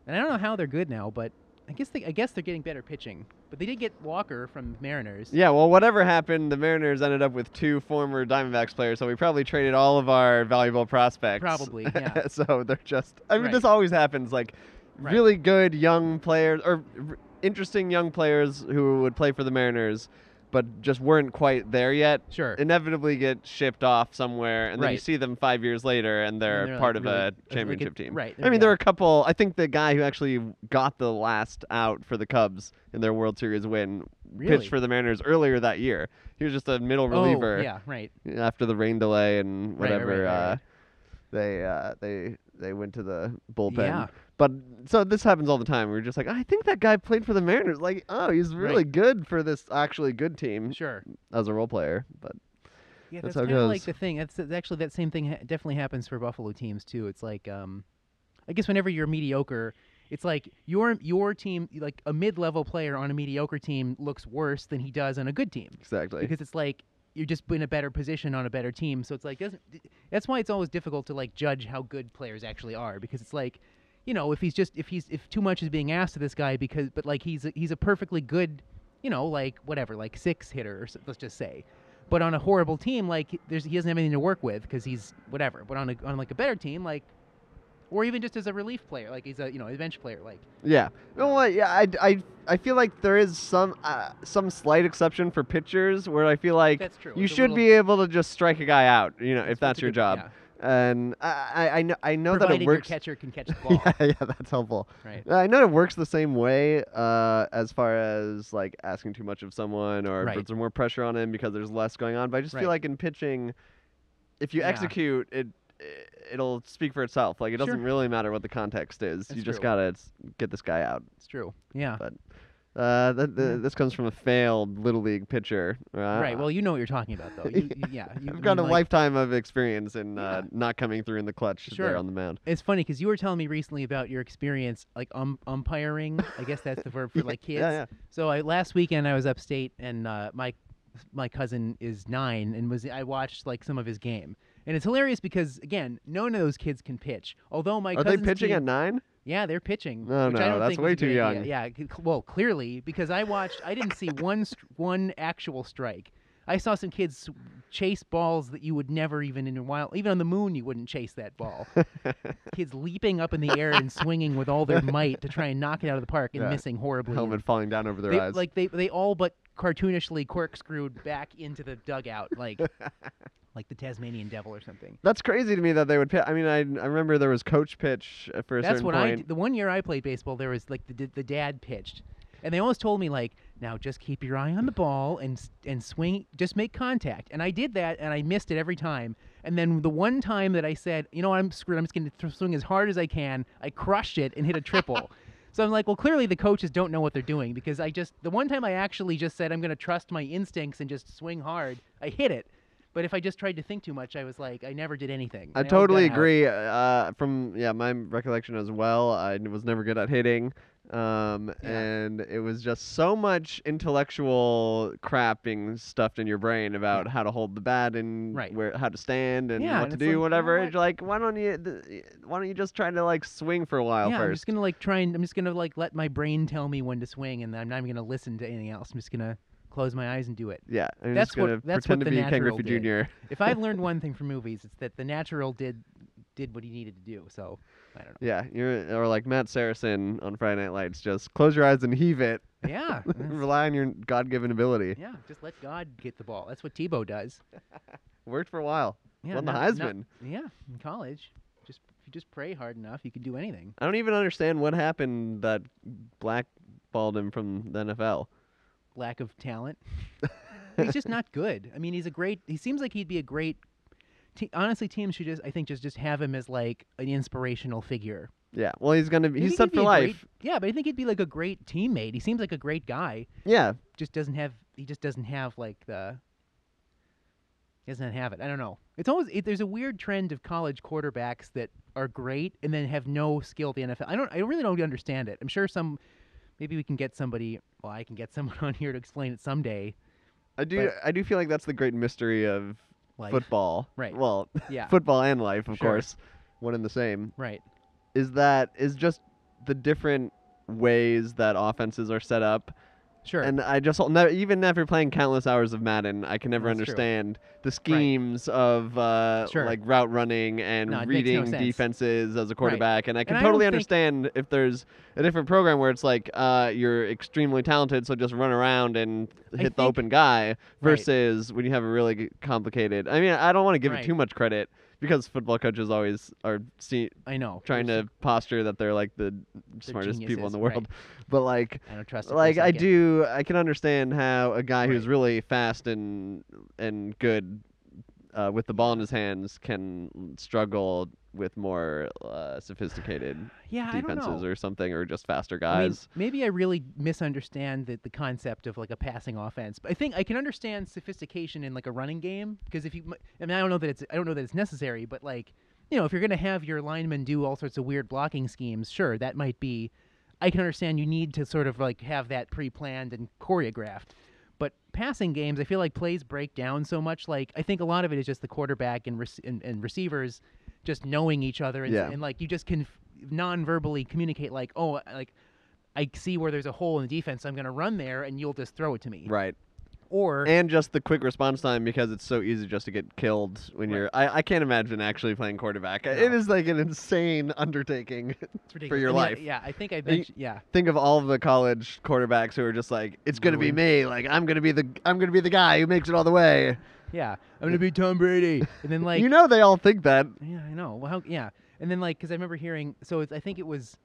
I don't know how they're good now, but I guess they, I guess they're getting better pitching. But they did get Walker from Mariners. Yeah, well, whatever happened, the Mariners ended up with two former Diamondbacks players, so we probably traded all of our valuable prospects. Probably, yeah. so they're just. I mean, Right. this always happens. Like, Right. really good young players or r- interesting young players who would play for the Mariners, but just weren't quite there yet. Sure. Inevitably get shipped off somewhere, and then you Right. see them five years later, and they're, they're, part like, of really- a like a- championship team. right, I they're- mean, there yeah. are a couple. I think the guy who actually got the last out for the Cubs in their World Series win Really? pitched for the Mariners earlier that year. He was just a middle reliever Oh, yeah, right. after the rain delay and Right, right, whatever. right, right, uh, right. They uh, they they went to the bullpen. Yeah. But so this happens all the time. We're just like, I think that guy played for the Mariners. Like, oh, he's really Right. good for this actually good team Sure. as a role player. But Yeah, That's that's, kind of like the thing. That's, that's actually that same thing ha- definitely happens for Buffalo teams too. It's like, um, I guess whenever you're mediocre, it's like your your team, like a mid-level player on a mediocre team, looks worse than he does on a good team. exactly. because it's like you're just in a better position on a better team. So it's like doesn't that's why it's always difficult to like judge how good players actually are because it's like you know if he's just if he's if too much is being asked of this guy because but like he's a, he's a perfectly good you know like whatever like six hitter or s- let's just say. But on a horrible team, like there's he doesn't have anything to work with because he's whatever. But on a on like a better team, like or even just as a relief player, like he's a you know a bench player, like Yeah. You know what? Yeah, I, I, I feel like there is some uh, some slight exception for pitchers where I feel like That's true. you It's should be able to just strike a guy out, you know, if that's your good- job. yeah. And I, I, I know I know that providing it your works. catcher can catch the ball. yeah, yeah, that's helpful. Right. I know it works the same way uh, as far as like asking too much of someone or Right. puts more pressure on him because there's less going on. But I just Right. feel like in pitching, if you Yeah. execute it, it'll speak for itself. Like it doesn't really matter what the context is. you just true. gotta get this guy out. It's true. Yeah. But uh, th- th- this comes from a failed little league pitcher. Right. right. Well, you know what you're talking about, though. You, you- yeah. You, I've I got a like, lifetime of experience in uh, Yeah. not coming through in the clutch Sure. there on the mound. It's funny because you were telling me recently about your experience, like um, umpiring. I guess that's the verb for like kids. Yeah, yeah. So I, last weekend I was upstate, and uh, my my cousin is nine, and was I watched like some of his game, and it's hilarious because again, none of those kids can pitch. Although my Are they pitching team, at nine? Yeah, they're pitching. No, which I no, don't that's think way too idea. young. Yeah, c- well, clearly because I watched, I didn't see one str- one actual strike. I saw some kids chase balls that you would never even in a while, even on the moon, you wouldn't chase that ball. kids leaping up in the air and swinging with all their might to try and knock it out of the park and Yeah. missing horribly. Helmet falling down over their They, eyes. like they they all but cartoonishly corkscrewed back into the dugout like like the Tasmanian devil or something. That's crazy to me that they would pitch. I mean, I, I remember there was coach pitch uh, for a That's certain what I point. d- the one year I played baseball there was like the the dad pitched. And they always told me like, now just keep your eye on the ball and and swing, just make contact. And I did that, and I missed it every time. And then the one time that I said, you know, what, I'm screwed. I'm just going to swing as hard as I can. I crushed it and hit a triple. so I'm like, well, clearly the coaches don't know what they're doing because I just the one time I actually just said I'm going to trust my instincts and just swing hard. I hit it. But if I just tried to think too much, I was like, I never did anything. I always totally agree. Uh, from yeah, my recollection as well. I was never good at hitting, um, Yeah. and it was just so much intellectual crap being stuffed in your brain about Yeah. how to hold the bat and Right. where how to stand and Yeah, what and to do, like, you know whatever. what? It's like, why don't you? th- Why don't you just try to like swing for a while yeah, I'm just gonna like try and I'm just gonna like let my brain tell me when to swing, and I'm not even gonna listen to anything else. I'm just gonna close my eyes and do it. yeah, I'm That's just gonna what- that's pretend what to the be Ken Griffey did. Jr. If I've learned one thing from movies, it's that the natural did did what he needed to do. So I don't know. Yeah, you're or like Matt Saracen on Friday Night Lights. Just close your eyes and heave it. Yeah, Rely on your God-given ability. yeah. Just let God get the ball. That's what Tebow does. Worked for a while. Yeah, Won the not- not- Heisman. yeah, in college, just if you just pray hard enough, you can do anything. I don't even understand what happened that blackballed him from the NFL. Lack of talent. he's just not good. I mean, he's a great. He seems like he'd be a great. Te- honestly, teams should just, I think, just just have him as like an inspirational figure. Yeah, well, he's gonna be. I He's set for life. great- yeah, but I think he'd be like a great teammate. He seems like a great guy. Yeah, Just doesn't have. He just doesn't have like the. He doesn't have it. I don't know. It's always it, there's a weird trend of college quarterbacks that are great and then have no skill at the NFL. I don't. I really don't understand it. I'm sure some. Maybe we can get somebody. Well, I can get someone on here to explain it someday. I do. I do feel like that's the great mystery of Like football. Right. Well, Yeah. football and life, of Sure. course, one and the same. Right. Is that is just the different ways that offenses are set up. Sure. And I just ne- even after playing countless hours of Madden, I can never That's true. understand the schemes of uh, Sure. like route running and No, makes no reading defenses as a quarterback. And I can And totally think- understand if there's a different program where it's like uh, you're extremely talented, so just run around and I hit the think- open guy. Versus when you have a really complicated. I mean, I don't want to give Right. it too much credit because football coaches always are see, I know. trying to posture that they're like the smartest people in the right. world. But like I don't trust. it for a like I do I can understand how a guy who's really fast and and good uh, with the ball in his hands can struggle with more uh, sophisticated Yeah, defenses or something or just faster I mean, guys. maybe I really misunderstand the, the concept of like a passing offense. But I think I can understand sophistication in like a running game because if you, I mean, I don't know that it's I don't know that it's necessary, but like you know, if you're gonna have your linemen do all sorts of weird blocking schemes, sure, that might be. I can understand you need to sort of like have that pre-planned and choreographed. But passing games, I feel like plays break down so much. Like I think a lot of it is just the quarterback and rec- and, and receivers just knowing each other, and, Yeah. and like you just can non-verbally communicate, like, oh, like I see where there's a hole in the defense, so I'm going to run there, and you'll just throw it to me. Right. Or And just the quick response time because it's so easy just to get killed when Right. you're I, I can't imagine actually playing quarterback. It No. is like an insane undertaking. for your And life. Yeah, I think I mentioned. Yeah, Think of all of the college quarterbacks who are just like, it's gonna be mm-hmm. me. Like I'm gonna be the I'm gonna be the guy who makes it all the way. Yeah. I'm going to be Tom Brady, and then like you know they all think that. Yeah, I know. Well, how, yeah, and then like because I remember hearing. So it's, I think it was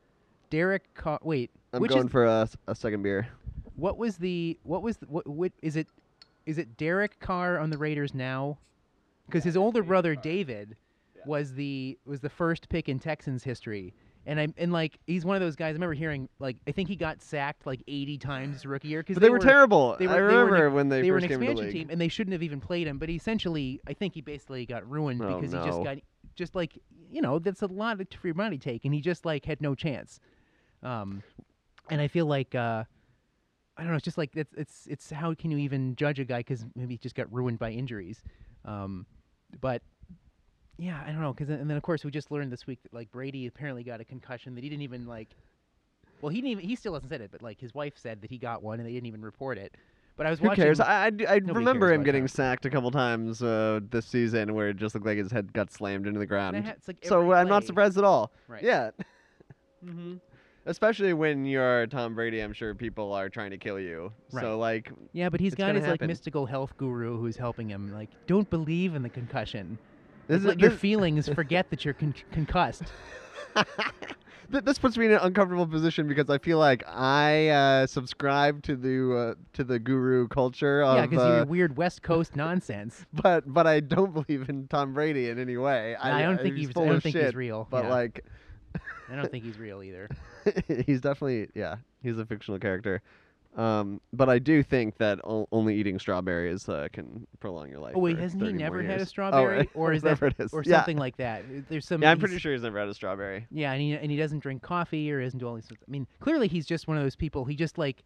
Derek. Carr. Wait, I'm which going is for a second beer. what was the what was the, what, what is it? Is it Derek Carr on the Raiders now? because his older brother David was the was the first pick in Texans history. And I and like he's one of those guys. I remember hearing like I think he got sacked like 80 times rookie year because But they, were, terrible. they were- I they were an remember when they, they were an came into the expansion team and they shouldn't have even played him. But essentially, I think he basically got ruined Oh, because he just got just like you know that's a lot of free money take, and he just like had no chance. Um, and I feel like uh, I don't know. It's just like it's it's it's how can you even judge a guy because maybe he just got ruined by injuries. Um, but yeah, I don't know. Because and then of course we just learned this week that like Brady apparently got a concussion that he didn't even like. Well, he didn't even. He still hasn't said it, but like his wife said that he got one and they didn't even report it. But I was Who watching. cares? I, I, I remember him getting sacked a couple times uh, this season where it just looked like his head got slammed into the ground. and I had- it's like so every I'm not play- surprised at all. Right. Yeah. Mm-hmm. Especially when you're Tom Brady, I'm sure people are trying to kill you. Right. So like, Yeah, but he's It's got gonna his like happen. mystical health guru who's helping him. Like, don't believe in the concussion. This It's is your this, feelings forget that you're con- concussed. this puts me in an uncomfortable position because I feel like I uh, subscribe to the uh, to the guru culture of yeah, because uh, you're weird West Coast nonsense. but but I don't believe in Tom Brady in any way. I don't think he's he's. I don't think shit, he's real. But yeah. like, I don't think he's real either. he's definitely yeah, he's a fictional character. Um, but I do think that o- only eating strawberries uh, can prolong your life. Oh wait, for hasn't he 30 more never had a years. strawberry, oh, or is that, whatever it is. or yeah. something like that? There's some. Yeah, I'm pretty sure he's never had a strawberry. Yeah, and he and he doesn't drink coffee or isn't do all these. I mean, clearly he's just one of those people. He just like,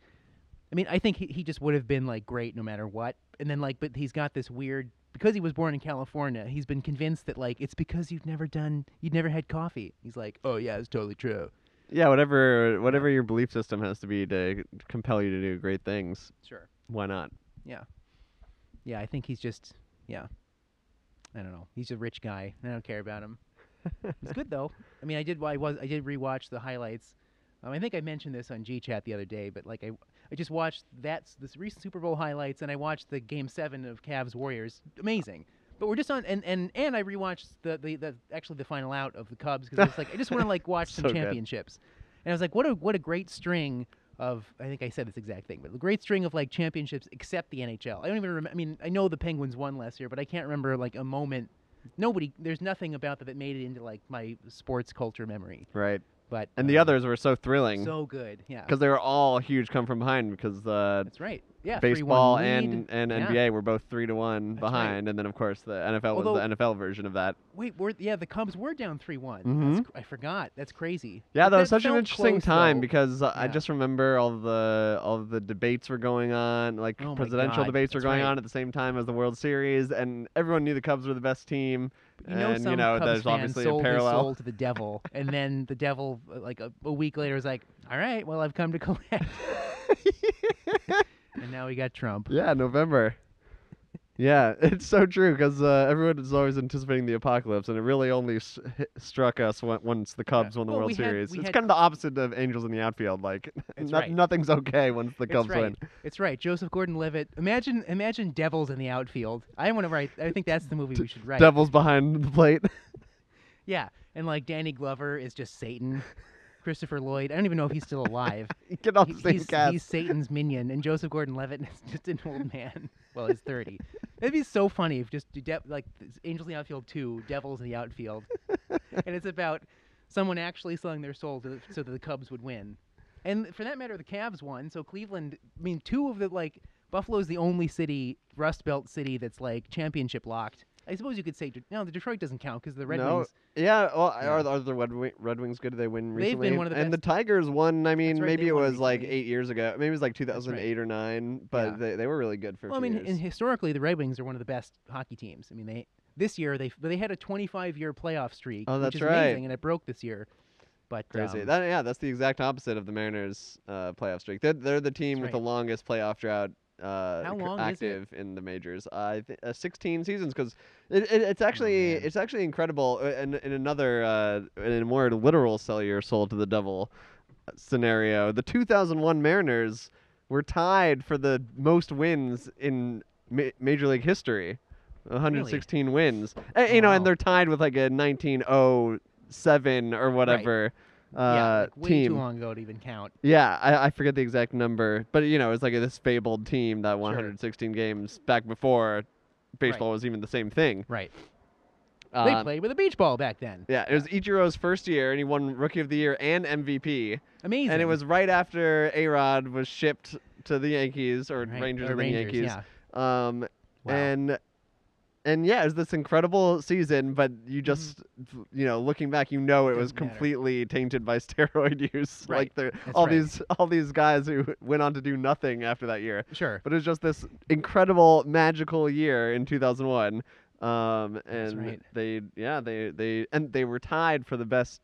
I mean, I think he, he just would have been like great no matter what. And then like, but he's got this weird because he was born in California. He's been convinced that like it's because you've never done, you've never had coffee. He's like, oh yeah, it's totally true. Yeah, whatever whatever your belief system has to be to compel you to do great things. Sure. Why not? Yeah. Yeah, I think he's just yeah. I don't know. He's a rich guy. I don't care about him. He's good though. I mean, I did. I was. I did rewatch the highlights. Um, I think I mentioned this on G Chat the other day, but like I, I just watched that's this recent Super Bowl highlights, and I watched the Game Seven of Cavs Warriors. Amazing. But we're just on, and and and I rewatched the the, the actually the final out of the Cubs because it's like I just want to like watch some So good. championships, and I was like, what a what a great string of I think I said this exact thing, but a great string of like championships except the NHL. I don't even remember. I mean, I know the Penguins won last year, but I can't remember like a moment. Nobody, there's nothing about that that made it into like my sports culture memory. Right. But And the um, others were so thrilling so good, yeah. because they were all huge come from behind because uh, That's right. Yeah, baseball and and Yeah. NBA were both three to one That's right. behind, and then of course the NFL Although- was the NFL version of that. Wait, we're, yeah, the Cubs were down three one. Mhm. I forgot. That's crazy. Yeah, But that was such an interesting close, time though. because uh, I just remember all the all the debates were going on, like Oh presidential God, debates were going right. on at the same time as the World Series, and everyone knew the Cubs were the best team. You know, and some you know, Cubs there's fan obviously sold a his parallel. soul to the devil, and then the devil, like a, a week later, was like, "All right, well, I've come to collect." and now we got Trump. Yeah, November. Yeah, it's so true because uh, everyone is always anticipating the apocalypse, and it really only s- hit, struck us when, once the Cubs won the Well, World we had- Series. it's had- kind of the opposite of Angels in the outfield. Like, no- right. nothing's okay once the It's Cubs right. win. It's right. Joseph Gordon-Levitt. Imagine, imagine devils in the outfield. I want to write. I think that's the movie we should write. Devils behind the plate. Yeah, and like Danny Glover is just Satan. Christopher Lloyd. I don't even know if he's still alive. Get off the same he's, cast. he's Satan's minion, and Joseph Gordon-Levitt is just an old man. Well, he's thirty. It'd be so funny if just de- like Angels in the outfield two, Devils in the outfield, and it's about someone actually selling their soul to, so that the Cubs would win. And for that matter, the Cavs won. So Cleveland, I mean, two of the like Buffalo's the only city, Rust Belt city that's like championship locked. I suppose you could say De- no, the Detroit doesn't count because the Red no, Wings. yeah. Well, Yeah. are, the- are the Red, Red Wings good? Did they win recently? They've been recently? one of the and best- the Tigers won. I mean, right, maybe it was like eight years ago. Maybe it was like right. 2008 or nine. But Yeah. they, they were really good for. Well, I mean, and historically, the Red Wings are one of the best hockey teams. I mean, they this year they they had a 25 year playoff streak, Oh, which is right. amazing, and it broke this year. But Crazy. um, that, yeah, that's the exact opposite of the Mariners' uh, playoff streak. They're, they're the team That's with the longest playoff drought uh, How long is it? active in the majors. I th- uh, 16 seasons because it, it, it's actually Oh, it's actually incredible. uh, In, in another uh, in a more literal sell your soul to the devil uh, scenario, the 2001 Mariners were tied for the most wins in ma- Major League history. 116 wins. Uh, you know, and they're tied with like a 1907 or whatever yeah, uh, like way team. too long ago to even count. Yeah, I, I forget the exact number, but you know, it's like this fabled team that won Sure. 116 games back before baseball was even the same thing. Right. Uh, they played with a beach ball back then. Yeah, it was Ichiro's first year, and he won Rookie of the Year and MVP. Amazing. And it was right after A Rod was shipped to the Yankees or Right, Rangers or the Rangers, Yankees. Yeah. Um, Wow. and and yeah, it was this incredible season. But you just, you know, looking back, you know, it was Mm-hmm. Doesn't matter. completely tainted by steroid use. Right, Like the all right. these all these guys who went on to do nothing after that year. Sure. But it was just this incredible, magical year in 2001. Um, and right. they, yeah, they, they, and they were tied for the best,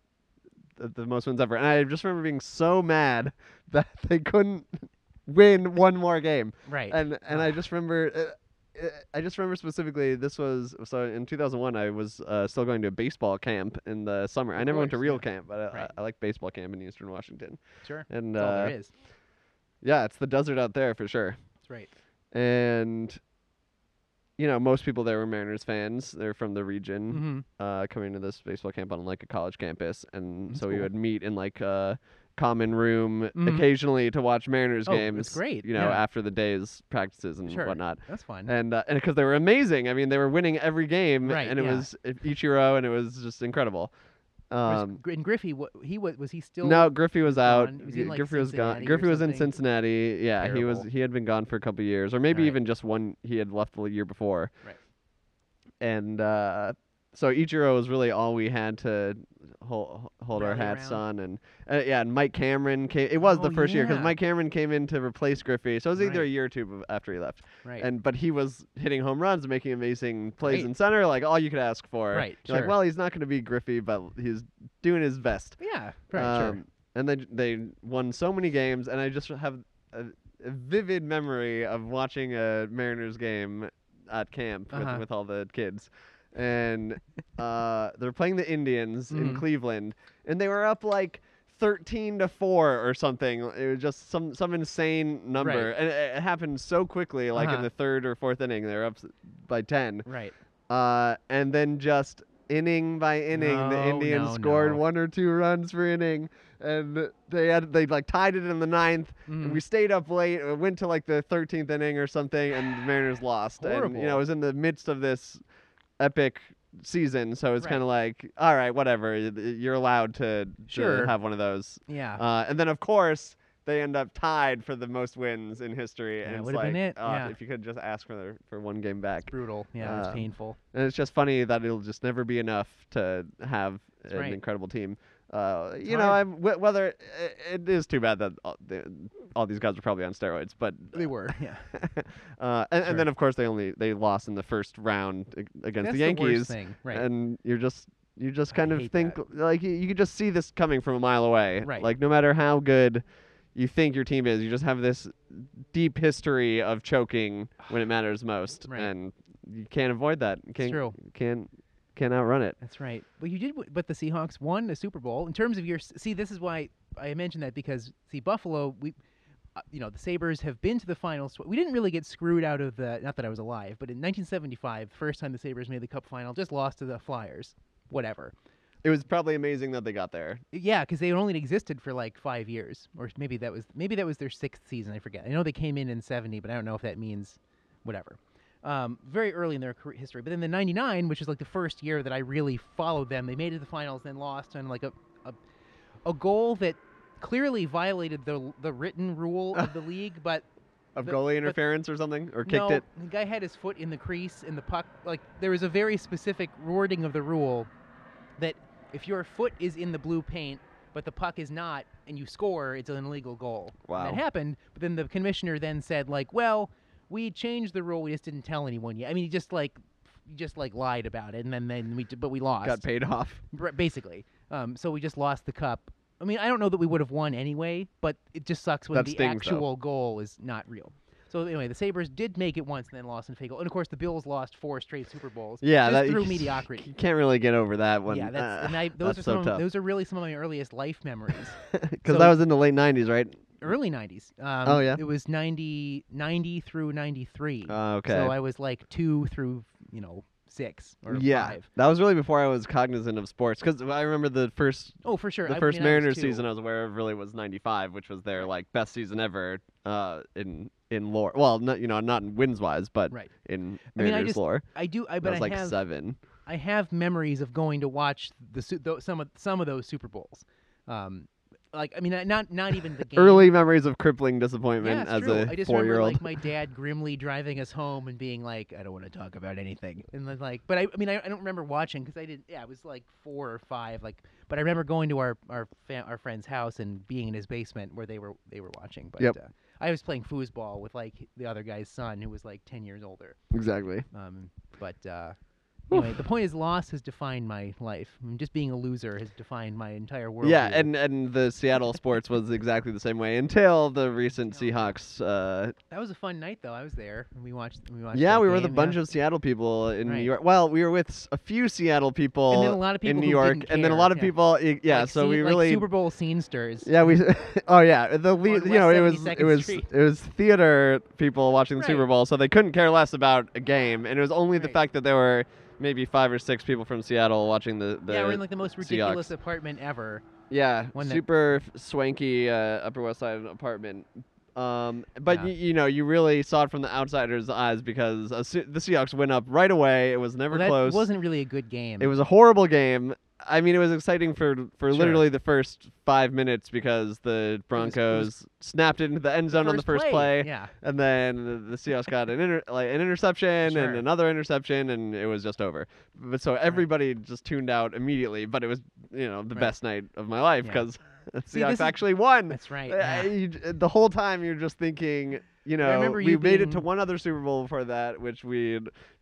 the, the most wins ever. And I just remember being so mad that they couldn't win one more game. Right. And and I just remember, uh, I just remember specifically this was so in 2001 I was uh, still going to a baseball camp in the summer. I never went to real yeah. camp, but I, Right. I, I like baseball camp in Eastern Washington. sure. And That's all uh, there is. yeah, it's the desert out there for sure That's right. and you know most people there were Mariners fans. They're from the region, Mm-hmm. uh, coming to this baseball camp on like a college campus, and That's so we would meet in like a common room Mhm. occasionally to watch Mariners Oh, games. that's great, You know, yeah. after the day's practices and Sure. whatnot. That's fine. And uh, and because they were amazing, I mean, they were winning every game, Right, and it yeah. was Ichiro, and it was just incredible. Was Um, Gr- and Griffey, what he was was he still? no, Griffey was out. Was in, like, Griffey was gone. Griffey was in? Cincinnati. Yeah, he was. He had been gone for a couple years, or maybe Right. even just one. He had left the year before. Right. And uh, so Ichiro was really all we had to hold, hold our hats around. on, and uh, yeah, and Mike Cameron came. It was the Oh, first year 'cause year because. Mike Cameron came in to replace Griffey, so it was either a year or two after he left. Right. And but he was hitting home runs, making amazing plays Great. in center, like all you could ask for. Right, You're like, well, he's not going to be Griffey, but he's doing his best. yeah. Right. sure. Um, And they they won so many games, and I just have a, a vivid memory of watching a Mariners game at camp Uh-huh. with, with all the kids. And uh, they're playing the Indians in Mhm. Cleveland, and they were up like thirteen to four or something. It was just some some insane number, Right. and it, it happened so quickly. Like in Uh-huh. the third or fourth inning, they were up s- by ten Right. uh, and then just inning by inning, the No, Indians no, scored no. one or two runs per inning, and they had they like tied it in the ninth. And Mhm. we stayed up late, uh, went to like the thirteenth inning or something, and the Mariners lost. And you Horrible. know, it was in the midst of this epic season, so it's Right. kind of like, all right, whatever, y- y- you're allowed to, to Sure. have one of those. Yeah. Uh, and then of course. They end up tied for the most wins in history, and That it's would've like, been it, uh, yeah. if you could just ask for the, for one game back. Brutal. Yeah. it's um, painful. And it's just funny that it'll just never be enough to have an right. incredible team. Uh, you know. I'm, wh- whether i- it is too bad that all, the, all these guys are probably on steroids, but They were. Yeah. uh, and, Sure. and then of course they only they lost in the first round ag- against That's the Yankees, worst thing. Right. and you're just you just kind of hate think like you, you could just see this coming from a mile away. Right. Like no matter how good you think your team is, you just have this deep history of choking when it matters most, Right. and you can't avoid that. You can't, true. Can't can't outrun it. That's right. Well, you did, w- but the Seahawks won the Super Bowl. In terms of your, s- see, this is why I mentioned that because see, Buffalo, we, uh, you know, the Sabres have been to the finals. We didn't really get screwed out of the. Not that I was alive, but in 1975, first time the Sabres made the Cup final, just lost to the Flyers. Whatever. It was probably amazing that they got there. Yeah, because they only existed for like five years, or maybe that was maybe that was their sixth season. I forget. I know they came in in '70, but I don't know if that means whatever. Um, very early in their career history, but then the '99, which is like the first year that I really followed them, they made it to the finals, then lost on like a a, a goal that clearly violated the the written rule of the league, but Of The- goalie interference or something, or kicked no, it. The guy had his foot in the crease and the puck. Like there was a very specific wording of the rule that if your foot is in the blue paint but the puck is not, and you score, it's an illegal goal. And Wow. that happened, but then the commissioner then said like, well, we changed the rule. We just didn't tell anyone yet. I mean, he just like. he Just like lied about it, and then then we but we lost Got paid off. Basically. Um, so we just lost the cup. I mean, I don't know that we would have won anyway, but it just sucks when That the stings, though. actual goal is not real. So anyway, the Sabres did make it once and then lost in Fagle. And of course, the Bills lost four straight Super Bowls. Yeah, just that through you mediocrity. You can't really get over that one. yeah, that's uh, and I, those that's are so some. tough. Those are really some of my earliest life memories. Because so- that was in the late '90s, right? Early '90s. Um, Oh, yeah? It was 90, 90 through '93. Uh, okay. So I was like two through you know six or yeah, five. that was really before I was cognizant of sports because I remember the first Oh, for sure. the I first I was Mariners two. season I was aware of really was '95, which was their like best season ever uh, in in lore. Well, not you know not in wins wise, but Right. in I mean, I Mariners just- lore. I do. I I but was I like have seven. I have memories of going to watch the tho- some of some of those Super Bowls. Um, like I mean, not not even the game. Early memories of crippling disappointment it's as true. a I just remember old. like my dad grimly driving us home and being like, "I don't want to talk about anything," and then, like, but I, I mean, I, I don't remember watching because I didn't. Yeah, I was like four or five. Like, but I remember going to our our our friend's house and being in his basement where they were they were watching. But Yep. uh, I was playing foosball with like the other guy's son who was like ten years older. exactly. Um, but uh, anyway, the point is, loss has defined my life. I mean, just being a loser has defined my entire world. Yeah, and and the Seattle sports was exactly the same way until the recent Seahawks. Uh, that was a fun night, though. I was there, and we watched. We watched. yeah, we were with a bunch of Seattle people in New York. Well, we were with a few Seattle people, And then a lot of in New York, and then a lot of yeah. people. Yeah, Like so scene- we like really. Super Bowl scenesters. yeah, we. oh yeah, the le- you know it was it was Street. it was theater people watching the Super Bowl, so they couldn't care less about a game, and it was only the fact that there were maybe five or six people from Seattle watching the the yeah, we're in like the most ridiculous Seahawks. apartment ever. Yeah, One super f- swanky uh, Upper West Side apartment. Um, but Yeah. y- you know, you really saw it from the outsider's eyes because Se- the Seahawks went up right away. It was never Well, that close. wasn't really a good game. It was a horrible game. I mean, it was exciting for for Sure. literally the first five minutes because the was- it Broncos was snapped into the end zone on the first play, Yeah. and then the, the Seahawks got an inter- like an interception Sure. and another interception, and it was just over. But so everybody just tuned out immediately. But it was you know the Right. best night of my life Yeah. because the See, this Seahawks actually won. That's right. Uh, yeah. you the whole time you're just thinking, you know, we made it to one other Super Bowl before that, which we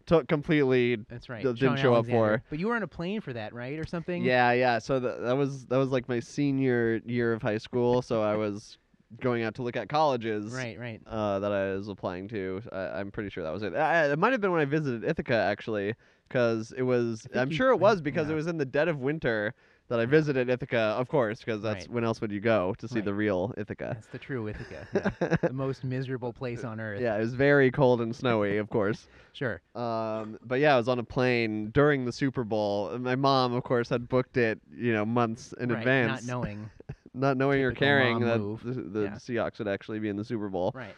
took completely. That's right. that didn't Sean show up for. But you were on a plane for that, right, or something? Yeah, yeah. So th- that was that was like my senior year of high school. So I was going out to look at colleges. Right. Right. Uh, that I was applying to. I, I'm pretty sure that was it. I, it might have been when I visited Ithaca actually, because it was. I'm you- sure it was because yeah. it was in the dead of winter that I visited Ithaca, of course, because that's Right. when else would you go to see Right. the real Ithaca? That's the true Ithaca. yeah. the most miserable place on earth. Yeah, it was very cold and snowy, of course. Sure. Um, but yeah, I was on a plane during the Super Bowl. and My mom, of course, had booked it, you know, months in right. advance, Not knowing. not knowing or Typical caring mom that move. the, the Yeah. Seahawks would actually be in the Super Bowl. Right.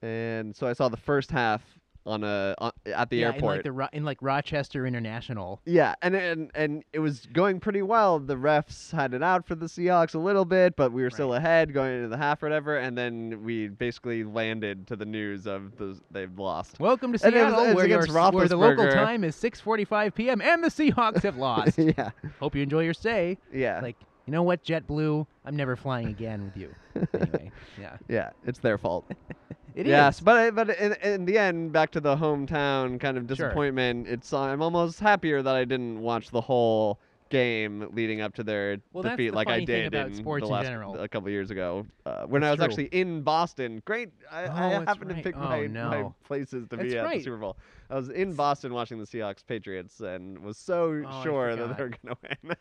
And so I saw the first half on a on, at the yeah, airport. in like the in like Rochester International. Yeah, and and and it was going pretty well. The refs had it out for the Seahawks a little bit, but we were still ahead going into the half or whatever. And then we basically landed to the news of the they've lost. Welcome to And it was- Seattle, it was where, your, where the local time is 6:45 p.m. and the Seahawks have lost. yeah, Hope you enjoy your stay. yeah, Like, you know what, JetBlue? I'm never flying again with you. Anyway, yeah, yeah. It's their fault. it is. yes, but I- but in, in the end, back to the hometown kind of Sure. disappointment. It's uh, I'm almost happier that I didn't watch the whole game leading up to their Well, defeat the like I did in sports the last general. a couple years ago uh, when I was true. actually in Boston. Great, I, Oh, I that's happened to pick Oh, my, my places to That's be at the. Super Bowl. I was in Boston watching the Seahawks Patriots and was so Oh, sure that they were gonna win.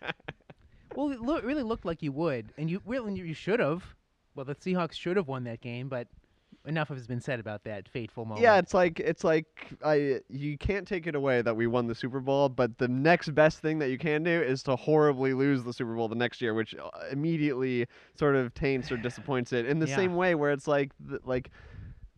Well, it loo- really looked like you would, and you really you should have. Well, the Seahawks should have won that game, but enough has been said about that fateful moment. Yeah, it's like it's like I you can't take it away that we won the Super Bowl, but the next best thing that you can do is to horribly lose the Super Bowl the next year, which uh, immediately sort of taints or disappoints it. In the Yeah. same way, where it's like th- like.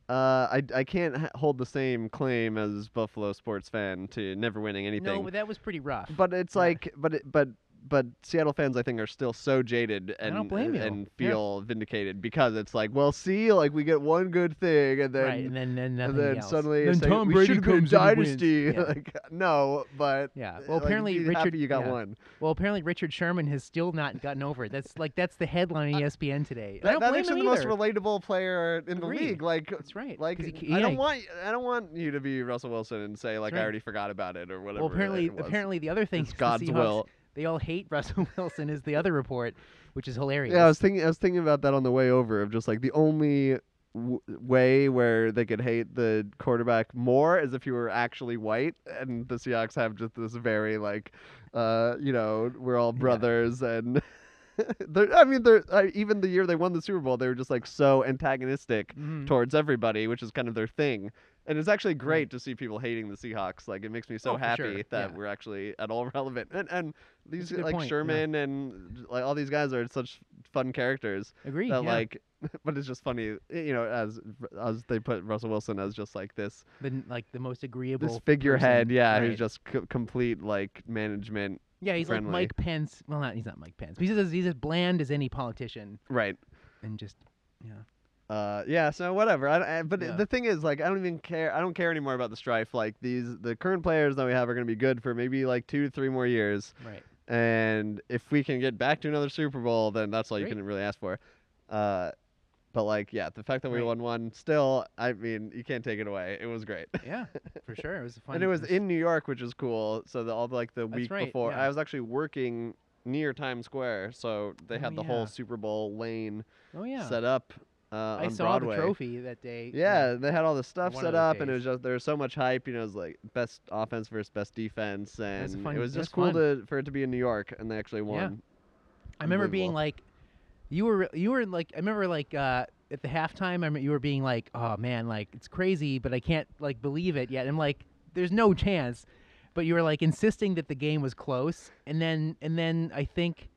Uh, I, I can't h- hold the same claim as Buffalo sports fan to never winning anything. no, but that was pretty rough. But it's Yeah. like, but it, but but Seattle fans, I think, are still so jaded and don't blame you. and Yeah. feel vindicated because it's like, well, see, like we get one good thing, and then right, and then then and then else. suddenly then it's like, Tom we Brady should have been a comes in dynasty. Yeah. like, no, but Yeah. uh, Well, like, apparently be Richard- happy you got yeah. one. Well, apparently Richard Sherman has still not gotten over it. That's like that's the headline on E ESPN today. I don't that blame makes him him the most relatable player in the Agreed. league. Like, That's right. like 'cause he c- I don't want I don't want you to be Russell Wilson and say like I already forgot about it or whatever. Well, apparently, apparently the other thing is God's will. They all hate Russell Wilson. Is the other report, which is hilarious. Yeah, I was thinking. I was thinking about that on the way over. Of just like the only w- way where they could hate the quarterback more is if you were actually white, and the Seahawks have just this very like, uh, you know, we're all Yeah. brothers, and they're, I mean, they're uh, even the year they won the Super Bowl, they were just like so antagonistic Mhm. towards everybody, which is kind of their thing. And it's actually great to see people hating the Seahawks. Like it makes me so Oh, happy sure, that yeah. we're actually at all relevant. And and these like point, yeah. Sherman and like all these guys are such fun characters Agreed. that yeah. like but it's just funny, you know, as as they put Russell Wilson as just like this the like the most agreeable. this figurehead, person, yeah, right. who's just c- complete like management. yeah. He's friendly. like Mike Pence. Well, not he's not Mike Pence. But he's as he's as bland as any politician, Right. and just yeah. Uh, yeah. So whatever. I, I, but Yeah. the thing is, like, I don't even care. I don't care anymore about the strife. Like these, the current players that we have are going to be good for maybe like two to three more years. Right. And if we can get back to another Super Bowl, then that's all you can really ask for. Uh, but like, yeah, the fact that we Right. won one, still, I mean, you can't take it away. It was great. Yeah, for sure. It was fun. and it was in New York, which was cool. So the, all like the That's week right, before, yeah. I was actually working near Times Square, so they Oh, had the yeah. whole Super Bowl lane Oh yeah. set up uh, I saw Broadway. the trophy that day. Yeah, they had all the stuff set up, and it was just there was so much hype. You know, it was like best offense versus best defense, and That's a fun- it was just cool to for it to be in New York, and they actually Yeah. won. I remember being like, you were you were like I remember like uh, at the halftime. I remember you were being like, oh man, like it's crazy, but I can't like believe it yet. And I'm like, there's no chance. But you were like insisting that the game was close, and then and then I think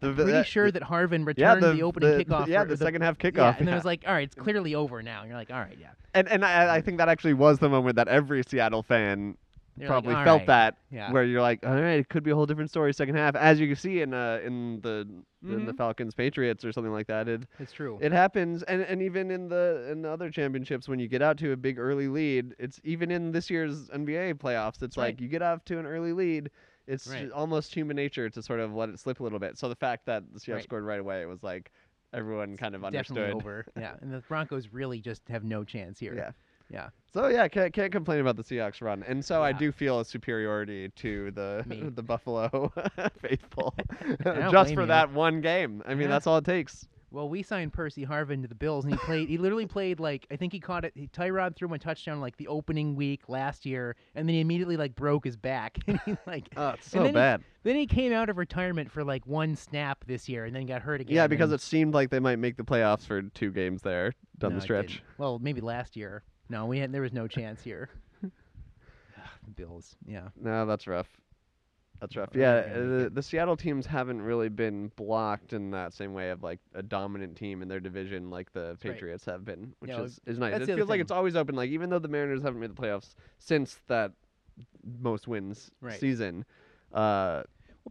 The, pretty that- sure that Harvin yeah, returned the, the, opening the- kickoff. Yeah, the, second half kickoff. Yeah, and then it was like, all right, it's clearly over now. And you're like, all right, yeah. and and I, I think that actually was the moment that every Seattle fan You're probably "All felt right." that, Yeah. where you're like, all right, it could be a whole different story second half, as you can see in uh in the in the Mhm. Falcons Patriots or something like that. It It's true. It happens, and, and even in the in the other championships, when you get out to a big early lead, it's even in this year's NBA playoffs. It's like you get off to an early lead, it's Right. almost human nature to sort of let it slip a little bit. So the fact that the Seahawks Right. scored right away, it was like everyone kind of understood. Definitely over. Yeah, and the Broncos really just have no chance here. Yeah. Yeah. So yeah, can't can't complain about the Seahawks run, and so I do feel a superiority to the the Buffalo faithful, just for you. that one game. I mean, Yeah. that's all it takes. Well, we signed Percy Harvin to the Bills, and he played. he literally played like I think he caught it. He, Tyrod threw him a touchdown like the opening week last year, and then he immediately like broke his back. and he like Oh, it's And so then he- bad. then he came out of retirement for like one snap this year, and then got hurt again. Yeah, because it seemed like they might make the playoffs for two games there down No, the stretch. Well, maybe last year. No, we had there was no chance here. Ah, the Bills. Yeah. No, that's rough. That's rough. Yeah, uh, the, the Seattle teams haven't really been blocked in that same way of like a dominant team in their division like the right. Patriots have been, which Yeah, is, is nice. It feels like it's always open. Like even though the Mariners haven't made the playoffs since that most wins Right. season, uh,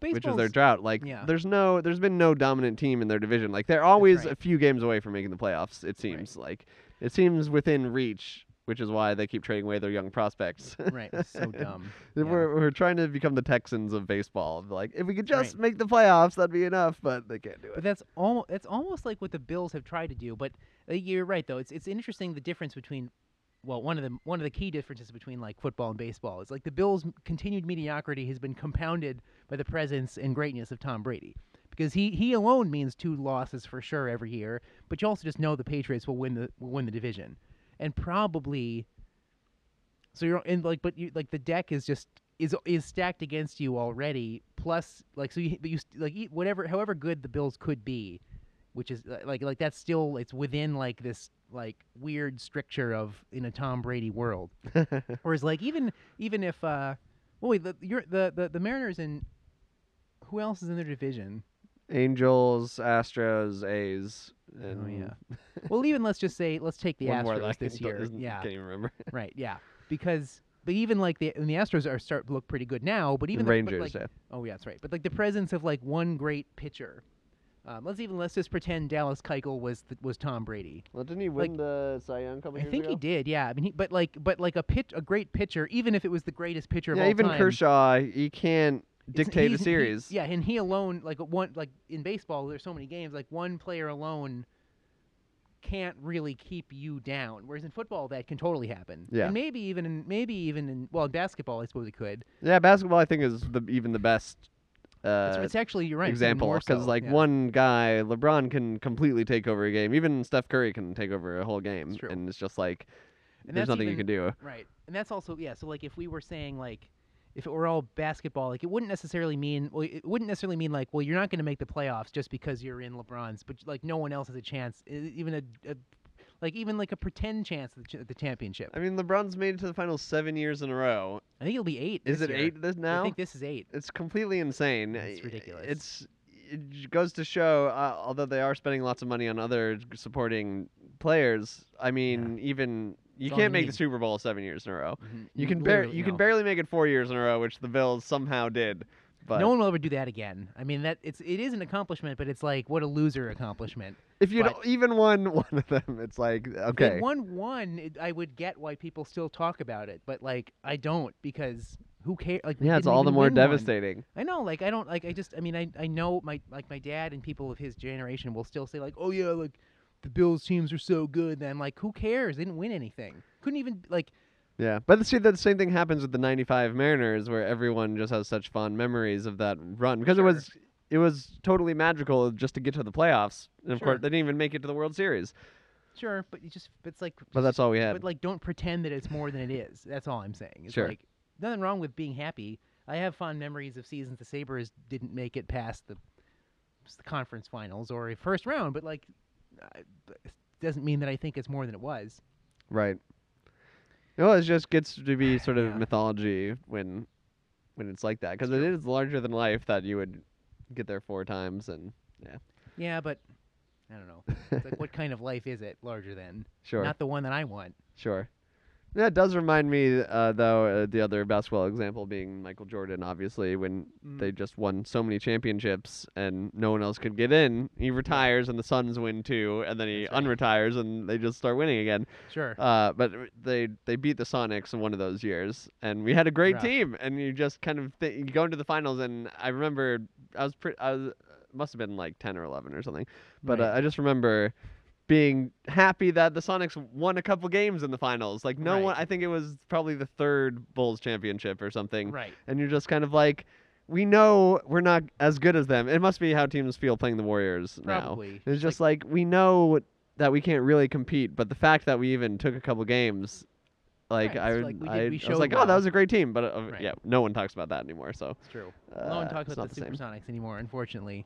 Well, which was their drought. Like yeah. there's no, there's been no dominant team in their division. Like they're always right. a few games away from making the playoffs. It seems like it seems within reach, which is why they keep trading away their young prospects. right. It's so dumb. Yeah. We're, we're trying to become the Texans of baseball. Like, if we could just Right. make the playoffs, that'd be enough, but they can't do it. But that's almost that's almost like what the Bills have tried to do. But uh, you're right though. It's it's interesting the difference between well one of the one of the key differences between like football and baseball is like the Bills' continued mediocrity has been compounded by the presence and greatness of Tom Brady. Because he, he alone means two losses for sure every year, but you also just know the Patriots will win the will win the division, and probably. So you're in like, but you like the deck is just is is stacked against you already. Plus, like so you but you st- like whatever however good the Bills could be, which is like like that's still it's within like this like weird stricture of in a Tom Brady world. Whereas like even even if uh, well wait the you're, the the the Mariners and who else is in their division? Angels, Astros, A's. And Oh yeah. well, even let's just say let's take the one more Astros this can't- year. Yeah. Can't even remember. Right. Yeah. Because but even like the and the Astros are start look pretty good now. But even the, Rangers, like, yeah. Oh yeah, that's right. But like the presence of like one great pitcher. Um, let's even let's just pretend Dallas Keuchel was th- was Tom Brady. Well, didn't he like- win the Cy Young couple I years think ago? he did. Yeah. I mean, he, but like but like a pitch a great pitcher, even if it was the greatest pitcher of Yeah, all even time. Kershaw, he can't dictate a he's- he- series. yeah, and he alone, like one, like in baseball, there's so many games. Like one player alone can't really keep you down. Whereas in football, that can totally happen. Yeah. and maybe even in maybe even in well, in basketball, I suppose it could. Yeah, basketball, I think, is the even the best It's, uh, it's actually you're right. example because so, like yeah. one guy, LeBron can completely take over a game. Even Steph Curry can take over a whole game, true. and it's just like And there's nothing you can do. Right. And that's also yeah, so like if we were saying like if it were all basketball, like it wouldn't necessarily mean well it wouldn't necessarily mean like well you're not going to make the playoffs just because you're in LeBron's, but like no one else has a chance. Even a, a like even like a pretend chance at the, ch- the championship. I mean, LeBron's made it to the finals seven years in a row. I think it'll be eight. Is it year. eight this now? I think this is eight. it's completely insane. It's ridiculous. It's it goes to show, uh, although they are spending lots of money on other supporting players. I mean, even you can't you make the. Super Bowl seven years in a row. Mhm. You can bar- literally- you can no. barely make it four years in a row, which the Bills somehow did. But no one will ever do that again. I mean, that it's it is an accomplishment, but it's like what a loser accomplishment. if you'd but- even won one of them, it's like okay, won one, it, I would get why people still talk about it, but like I don't because who cares? Like yeah, it's all the more win one. devastating. I know, like I don't like. I just, I mean, I I know my like my dad and people of his generation will still say like, oh yeah, like the Bills teams are so good. Then like, who cares? They didn't win anything. Couldn't even like. Yeah, but see, the same thing happens with the '95 Mariners, where everyone just has such fond memories of that run because Sure. it was it was totally magical just to get to the playoffs, and of Sure. course they didn't even make it to the World Series. Sure, but you just it's like. But that's all we had. But like, don't pretend that it's more than it is. That's all I'm saying. It's Sure. like nothing wrong with being happy. I have fond memories of seasons the Sabres didn't make it past the, the conference finals or a first round, but like, doesn't mean that I think it's more than it was. Right. Well, it just gets to be sort of Yeah. mythology when when it's like that because it is larger than life that you would get there four times and Yeah, Yeah, but I don't know. It's like, what kind of life is it larger than? sure Not the one that I want. sure. That does remind me, uh, though, uh, the other basketball example being Michael Jordan. Obviously, when Mm. they just won so many championships and no one else could get in, he retires and the Suns win too, and then he right. unretires and they just start winning again. Sure. Uh, but they they beat the Sonics in one of those years, and we had a great team. And you just kind of th- you go into the finals, and I remember I was pretty I was must have been like ten or eleven or something, but Right. uh, I just remember being happy that the Sonics won a couple games in the finals. Like no one, I think it was probably the third Bulls championship or something, right. and you're just kind of like. We know we're not as good as them. It must be how teams feel playing the Warriors now. Probably. It's just like, we know that we can't really compete, but the fact that we even took a couple games, like Right, I, it's would- like did- I, I was like, oh, that was a great team, but uh, Right. yeah, no one talks about that anymore. So It's true. uh, no one talks about the, same. Supersonics anymore, unfortunately.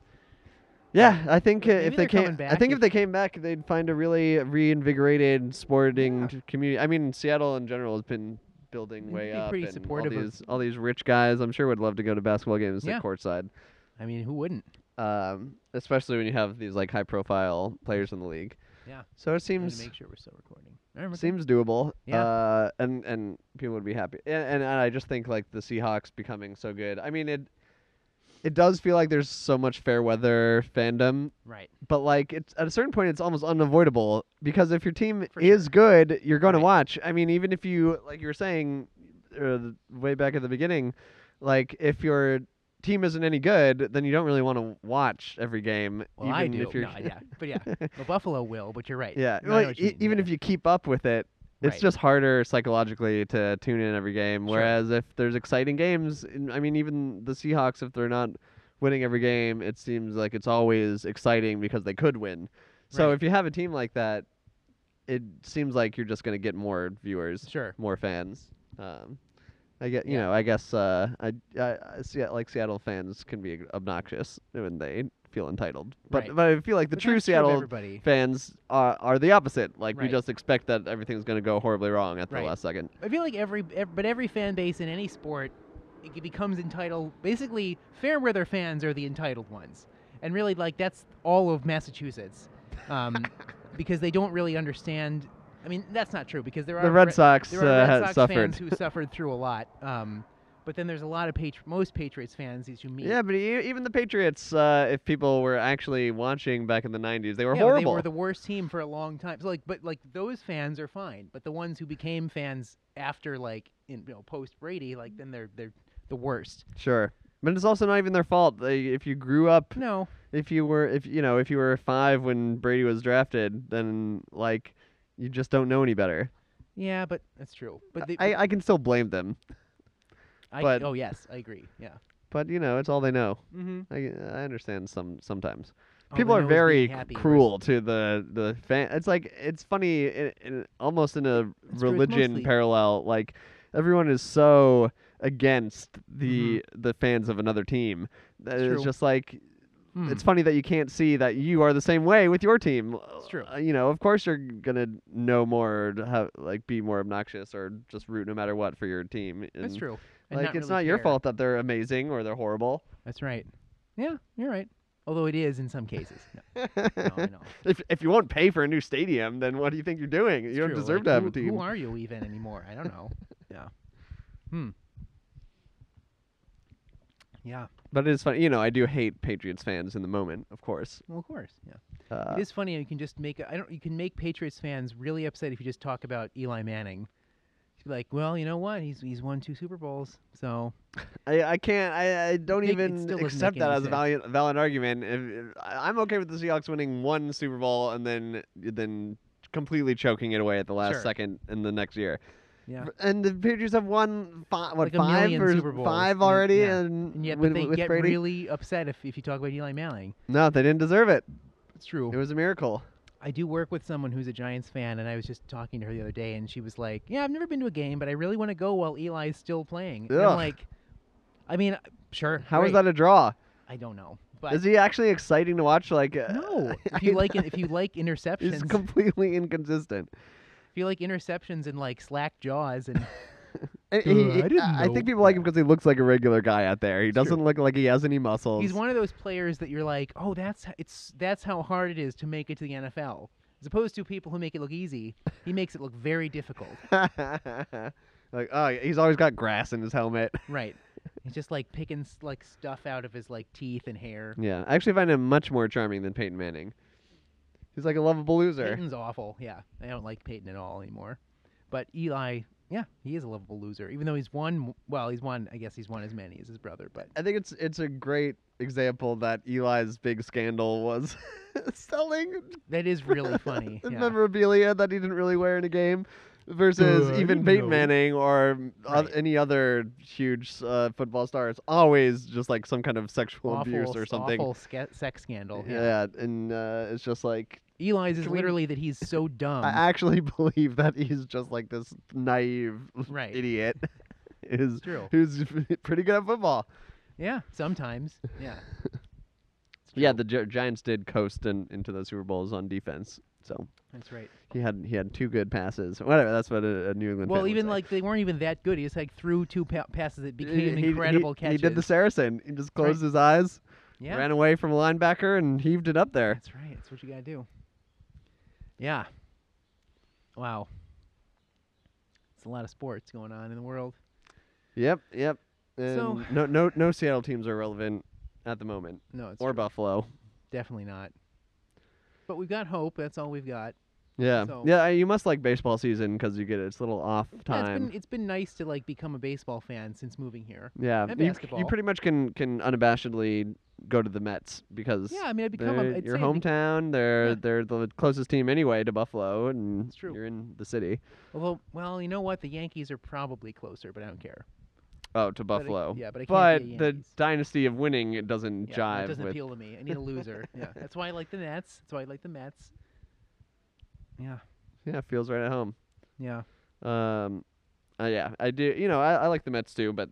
Yeah, I think uh, if they came, I back think if- they came back, they'd find a really reinvigorated sporting Yeah. community. I mean, Seattle in general has been building way up, pretty and all supportive of- these all these rich guys, I'm sure would love to go to basketball games Yeah. at courtside. I mean, who wouldn't? Um, especially when you have these like high profile players in the league. Yeah. So it seems make sure we're still recording. All. Seems doable. Yeah. Uh, and and people would be happy. And, and and I just think like the Seahawks becoming so good. I mean it. It does feel like there's so much fair weather fandom, right. but like it's at a certain point it's almost unavoidable because if your team For is sure. good, you're going Right. to watch. I mean, even if you like you were saying uh, way back at the beginning, like if your team isn't any good, then you don't really want to watch every game. Well, I do. If you're, No, yeah, but yeah, well, Buffalo will, but you're right. yeah, well, you e- even yeah. if you keep up with it, it's Right. just harder psychologically to tune in every game. Sure. Whereas if there's exciting games, I mean, even the Seahawks, if they're not winning every game, it seems like it's always exciting because they could win. So Right. if you have a team like that, it seems like you're just going to get more viewers, Sure. more fans. Um, I get, you Yeah. know, I guess uh, I, I, I see like Seattle fans can be obnoxious when they feel entitled, but Right. but I feel like the But true that's true Seattle fans are, are the opposite. Like we just expect that everything's going to go horribly wrong at the Right. last second. I feel like every, ev- but every fan base in any sport, it becomes entitled. Basically, fair weather fans are the entitled ones, and really, like that's all of Massachusetts, um, because they don't really understand. I mean, that's not true because there are The Red Re- Sox, there are uh, Red Sox suffered. fans who suffered through a lot. Um, but then there's a lot of patri- most Patriots fans that you meet. Yeah, but e- even the Patriots, uh, if people were actually watching back in the '90s, they were Yeah, horrible. They were the worst team for a long time. So like, but like those fans are fine. But the ones who became fans after like in you know post Brady, like then they're they're the worst. sure, but it's also not even their fault. They, if you grew up, No, if you were, if you know, if you were five when Brady was drafted, then like you just don't know any better. yeah, but that's true. But the, I, I can still blame them, I, but- oh yes, I agree. Yeah. but you know, it's all they know. Mm-hmm. I, I understand some sometimes. All people they are know is being very happy cruel to the the fan. It's like it's funny, in, in, almost in a It's religion parallel. Like everyone is so against the Mm-hmm. the fans of another team that It's it's true. just like it's Hmm. funny that you can't see that you are the same way with your team. It's true. Uh, you know, of course you're gonna know more, or have, like be more obnoxious, or just root no matter what for your team. That's true. And Like it's really not your fault that they're amazing or they're horrible. That's right. Yeah, you're right. Although it is in some cases. No, no, I know. if if you won't pay for a new stadium, then what do you think you're doing? It's you don't true. deserve Like, to have who, a team. Who are you even anymore? I don't know. yeah. Hmm. Yeah. But it is funny, you know. I do hate Patriots fans in the moment, of course. Well, of course. Yeah. Uh, it is funny. how You can just make. I don't. You can make Patriots fans really upset if you just talk about Eli Manning. Be like, well, you know what? He's he's won two Super Bowls, so I, I can't. I, I don't Make- it even still doesn't accept make that any as a sense. valid valid argument. If, if- I- I'm okay with the Seahawks winning one Super Bowl and then then completely choking it away at the last Sure. second in the next year. Yeah. And the Patriots have won five, what Like five or five already, yeah. and, And yet, with, but they with get Brady. really upset if if you talk about Eli Manning. no, they didn't deserve it. It's true. It was a miracle. I do work with someone who's a Giants fan, and I was just talking to her the other day, and she was like, "Yeah, I've never been to a game, but I really want to go while Eli's still playing." And I'm like, I mean, sure. How is great. that a draw? I don't know, but Is he actually exciting to watch? Like uh, no. If you like, if you like interceptions, he's completely inconsistent. If you like interceptions and like slack jaws, and I, Uh, he- I didn't I think people like him because he looks like a regular guy out there. He It's doesn't look like he has any muscles. he's one of those players that you're like, oh, that's it's that's how hard it is to make it to the NFL, as opposed to people who make it look easy. He makes it look very difficult. like oh, he's always got grass in his helmet. Right. He's just like picking like stuff out of his like teeth and hair. Yeah, I actually find him much more charming than Peyton Manning. He's like a lovable loser. Peyton's awful. Yeah, I don't like Peyton at all anymore. But Eli, yeah, he is a lovable loser. Even though he's won, well, he's won. I guess he's won as many as his brother. But I think it's it's a great example that Eli's big scandal was selling that is really funny. the yeah. memorabilia that he didn't really wear in a game versus Uh, even didn't Peyton know. Manning or oth- Right. any other huge uh, football star. It's always just like some kind of sexual awful, abuse or something. awful sca- sex scandal. Yeah. Yeah, and uh, it's just like Eli's is Can we- literally that he's so dumb. I actually believe that he's just like this naive Right. idiot who's true. who's pretty good at football. yeah, sometimes. Yeah. Yeah, the Gi- Giants did coast in, into the Super Bowls on defense, so that's right. he had he had two good passes. Whatever, that's what a, a New England. Well, even say. like they weren't even that good. He just like threw two pa- passes that became he, incredible he, catches. He did the Saracen. He just right. closed his eyes, yeah. ran away from a linebacker, and heaved it up there. That's right. That's what you gotta do. Yeah. Wow. It's a lot of sports going on in the world. Yep, yep. So- no, no, no Seattle teams are relevant at the moment, No, it's or true. Buffalo. definitely not. But we've got hope. That's all we've got. Yeah, So- yeah. You must like baseball season because you get its a little off Yeah, it's time. been it's been nice to like become a baseball fan since moving here. Yeah, and you, you pretty much can can unabashedly go to the Mets because Yeah, I mean, I become a, your say I bec- hometown. They're Yeah. they're the closest team anyway to Buffalo, and It's true. you're in the city. Although, well, you know what? The Yankees are probably closer, but I don't care. Oh, to But Buffalo. yeah, but I can't but be the dynasty of winning it doesn't Yeah, jive that doesn't with. appeal to me. I need a loser. yeah, that's why I like the Nets. That's why I like the Mets. Yeah, Yeah, feels right at home. yeah. Um, uh, yeah, I do. You know, I, I like the Mets too, but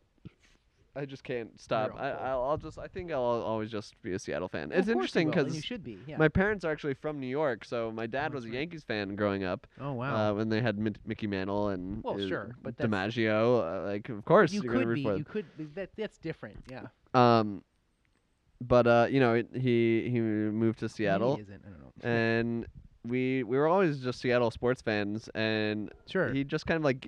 I just can't stop. I, I'll, I'll just. I think I'll always just be a Seattle fan. It's of course you interesting because you should be. Yeah. my parents are actually from New York, so my dad Oh, was a. Yankees fan growing up. oh wow. Uh, when they had Mi- Mickey Mantle and Well, uh, sure, but that's- DiMaggio, uh, like of course you you're gonna could root be. for You could. be- That that's different. Yeah. Um, but uh, you know, it- he he moved to Seattle, he isn't. I don't know. and we we were always just Seattle sports fans, and sure. he just kind of like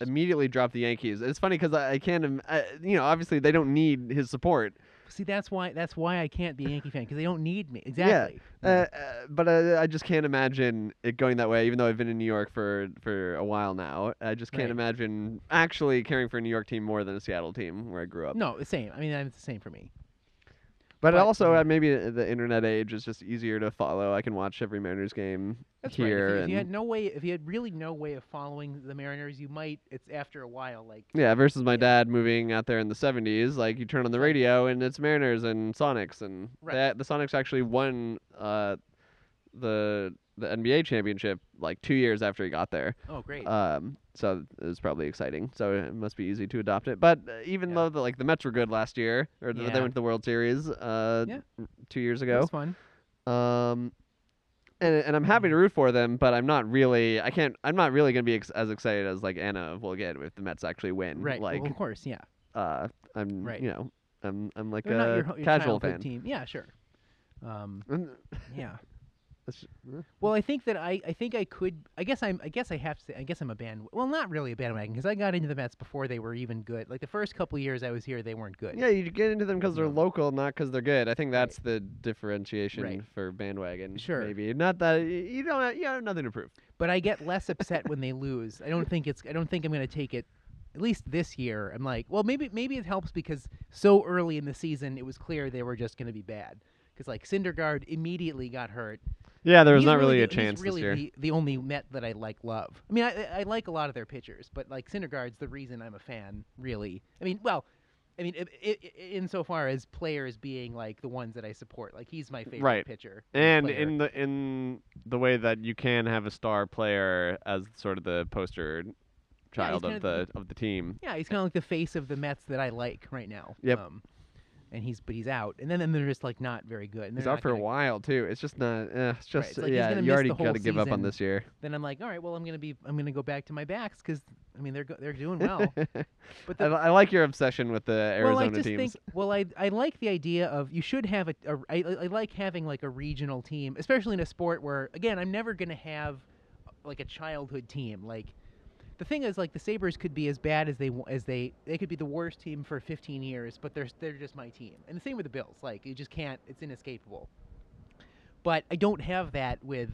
immediately dropped the Yankees. It's funny because I, I can't, im- I, you know, obviously they don't need his support, See, that's why. That's why I can't be a Yankee fan because they don't need me. Exactly. uh, uh, but uh, I just can't imagine it going that way. Even though I've been in New York for for a while now, I just can't Right. imagine actually caring for a New York team more than a Seattle team where I grew up. no, the same. I mean, it's the same for me. But, But, also, uh, maybe uh, the internet age is just easier to follow. I can watch every Mariners game That's here. right. If you, if you had no way, if you had really no way of following the Mariners, you might. It's after a while, like yeah, versus my Yeah. dad moving out there in the 70s. Like, you turn on the radio and it's Mariners and Sonics. And Right. that- the Sonics actually won uh, the the NBA championship like two years after he got there. Oh, great. Um, so it was probably exciting. So it must be easy to adopt it. But uh, even Yeah. though the, like the Mets were good last year, or th- they went to the World Series uh, Yeah. two years ago. That's fun. Um, and and I'm happy to Mm-hmm. root for them, but I'm not really. I can't. I'm not really gonna be ex- as excited as like Anna will get if the Mets actually win. Right. Like, well, of course, yeah. uh, I'm. Right. You know, I'm. I'm like They're a your, your casual fan. team. Yeah, sure. Um, yeah. that's- Well, I think that I, I think I could. I guess I'm. I guess I have to. Say, I guess I'm a band. Well, not really a bandwagon because I got into the Mets before they were even good. Like the first couple of years I was here, they weren't good. Yeah, you get into them because they're local, not because they're good. I think that's the differentiation Right. for bandwagon. Sure. Maybe not that you don't. Have, you have nothing to prove. But I get less upset when they lose. I don't think it's. I don't think I'm going to take it. At least this year, I'm like, well, maybe maybe it helps because so early in the season it was clear they were just going to be bad. Because like Syndergaard immediately got hurt. Yeah, there was He's not really, the- a chance He's really this year. the, the only Met that I like love. I mean, I, I like a lot of their pitchers, but like Syndergaard's the reason I'm a fan. Really, I mean, well, I mean, i i i insofar as players being like the ones that I support, like he's my favorite Right. pitcher. And player. in the in the way that you can have a star player as sort of the poster child kind of of the of the team. yeah, he's kind of like the face of the Mets that I like right now. Yep. Um, and he's but he's out, and then, then they're just like not very good. And He's out for a while too. It's just not. Eh, it's just it's like yeah. You already got to give up on this year. Then I'm like, all right, well, I'm gonna be I'm gonna go back to my backs because I mean they're go- they're doing well. But I, the, li- I like your obsession with the Arizona well, I just teams. think well, I I like the idea of you should have a, a I, I I like having like a regional team, especially in a sport where again I'm never gonna have like a childhood team. Like the thing is, like the Sabres could be as bad as they as they they could be the worst team for 15 years, but they're they're just my team. And the same with the Bills. Like you just can't. It's inescapable. But I don't have that with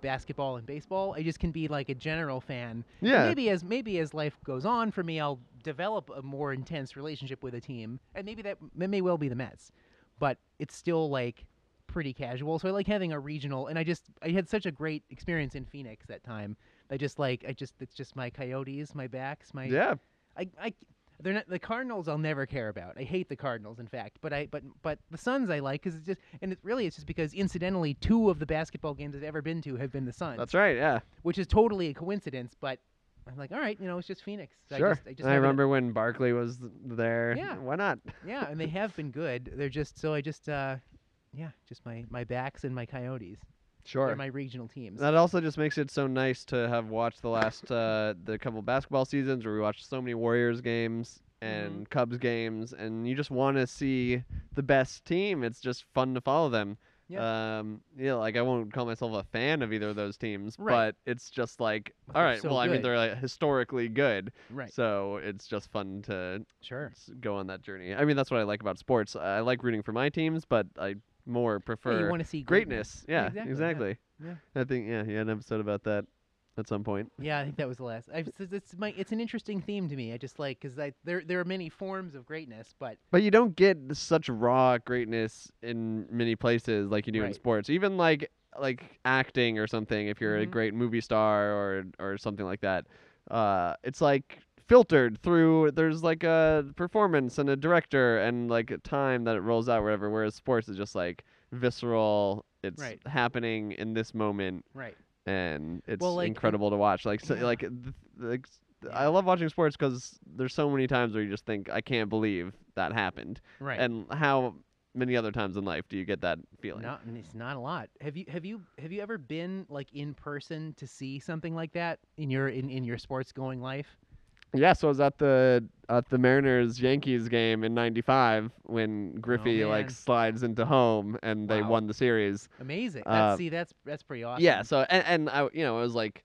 basketball and baseball. I just can be like a general fan and yeah. Maybe as maybe as life goes on for me, I'll develop a more intense relationship with a team, and maybe that, that may well be the Mets, but it's still like pretty casual. So I like having a regional, and I just I had such a great experience in Phoenix that time. I just like I just it's just my Coyotes, my backs, my yeah. I I. They're not the Cardinals. I'll never care about. I hate the Cardinals, in fact. But I, but but the Suns I like because it's just, and it really it's just because incidentally, two of the basketball games I've ever been to have been the Suns That's right. Yeah. which is totally a coincidence. But I'm like, all right, you know, it's just Phoenix. Sure. I just, I just I remember when Barkley was there. Yeah. Why not? yeah, and they have been good. They're just so I just, uh, yeah, just my my backs and my Coyotes. Sure. They're my regional teams. That also just makes it so nice to have watched the last uh, the couple basketball seasons where we watched so many Warriors games and Mm-hmm. Cubs games, and you just want to see the best team. It's just fun to follow them. Yeah. Um, yeah, like I won't call myself a fan of either of those teams, Right. but it's just like, all so well, I mean, they're like historically good, right. so it's just fun to Sure. go on that journey. I mean, that's what I like about sports. I like rooting for my teams, but I more prefer you want to see greatness. Yeah, exactly, exactly. Yeah. I think yeah, you had an episode about that at some point. Yeah, I think that was the last. I've, it's, it's my it's an interesting theme to me. I just like because I there there are many forms of greatness, but But you don't get such raw greatness in many places like you do in sports. Even like like acting or something. If you're a Mhm. great movie star or or something like that, uh, it's like filtered through. There's like a performance and a director and like a time that it rolls out wherever. Whereas sports is just like visceral. It's Right. happening in this moment, right. and it's Well, like, incredible to watch. Like so, Yeah. like th- like s- I Yeah. love watching sports because there's so many times where you just think I can't believe that happened. Right. And how many other times in life do you get that feeling? Not, it's not a lot. Have you have you have you ever been like in person to see something like that in your in, in your sports going life? Yeah, so I was at the at the Mariners Yankees game in '95 when Griffey like slides into home and they Wow. won the series. Amazing. Uh, That's, see, that's that's pretty awesome. Yeah, so and, and I you know it was like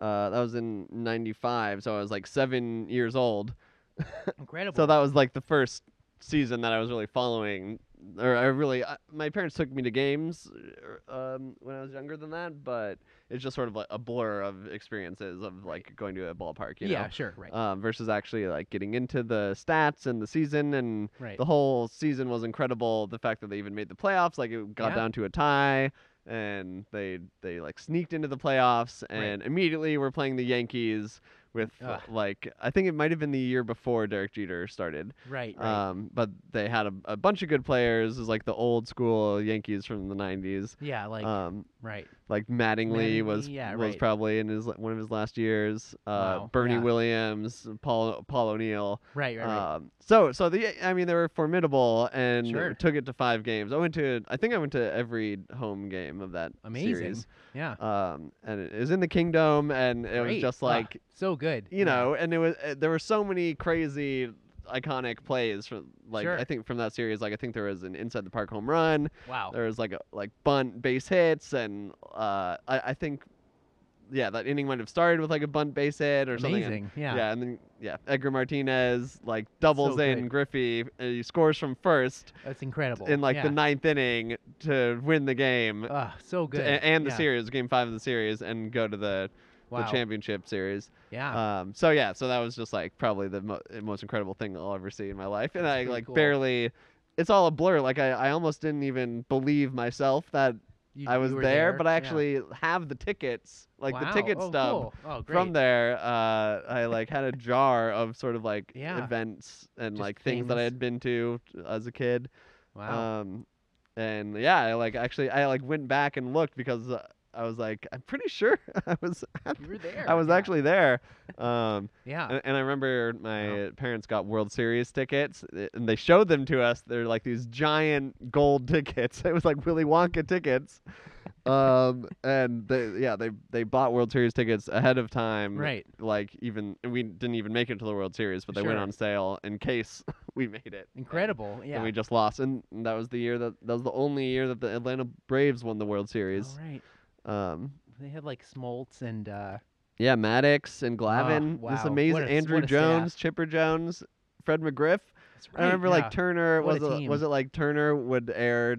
uh, that was in '95, so I was like seven years old. incredible. So that was like the first season that I was really following, or I really I, my parents took me to games uh, um, when I was younger than that, but it's just sort of like a blur of experiences of like going to a ballpark, you yeah, know, sure, right, um, versus actually like getting into the stats and the season and right. the whole season was incredible. The fact that they even made the playoffs, like it got Yeah. down to a tie, and they they like sneaked into the playoffs, Right. and immediately we're playing the Yankees, with Ugh. like I think it might have been the year before Derek Jeter started. Right. Right. Um, but they had a, a bunch of good players. It was like the old school Yankees from the '90s. yeah. Like. um, right. Like Mattingly was yeah, was right. probably in his one of his last years. Uh, Wow, Bernie yeah. Williams, Paul Paul O'Neill. Right. Right. right. Um, so so the I mean they were formidable and Sure. took it to five games. I went to I think I went to every home game of that Amazing. series. yeah. Um, and it was in the Kingdom, and it was just Ah, like so good. you yeah. know, and it was uh, there were so many crazy iconic plays from like Sure. I think from that series. Like I think there was an inside the park home run. Wow. There was like a like bunt base hits, and uh, I, I think yeah that inning might have started with like a bunt base hit or something. Amazing. Yeah. yeah, and then yeah, Edgar Martinez like doubles So in good. Griffey. Uh, he scores from first That's incredible. in like yeah. the ninth inning to win the game Ah, so good. a- and the yeah. series, game five of the series, and go to the Wow. the championship series. Yeah. Um, so yeah, so that was just like probably the mo- most incredible thing I'll ever see in my life, and That's I like cool. barely. It's all a blur. Like I, I almost didn't even believe myself that You- I was were there, but I Yeah. actually have the tickets, like the ticket oh, stub cool. Oh, from there. Uh, I like had a jar of sort of like Yeah. events and Just like things that I had been to as a kid. Wow. Um, and yeah, I like actually I like went back and looked because uh, I was like I'm pretty sure I was at, you were there. I was yeah. actually there. Um, Yeah. and, and I remember my Wow. parents got World Series tickets, uh, and they showed them to us. They're like these giant gold tickets. It was like Willy Wonka tickets. um, and they, yeah, they they bought World Series tickets ahead of time. Right. Like even we didn't even make it to the World Series, but they went on sale in case we made it. Incredible. And Yeah. And we just lost, and that was the year that that was the only year that the Atlanta Braves won the World Series. All right. Um, They had like Smoltz and uh, Yeah, Maddux and Glavine. wow. This amazing a Andruw Jones. Chipper Jones, Fred McGriff. that's I remember right, like. Turner What was it, was it like Turner would air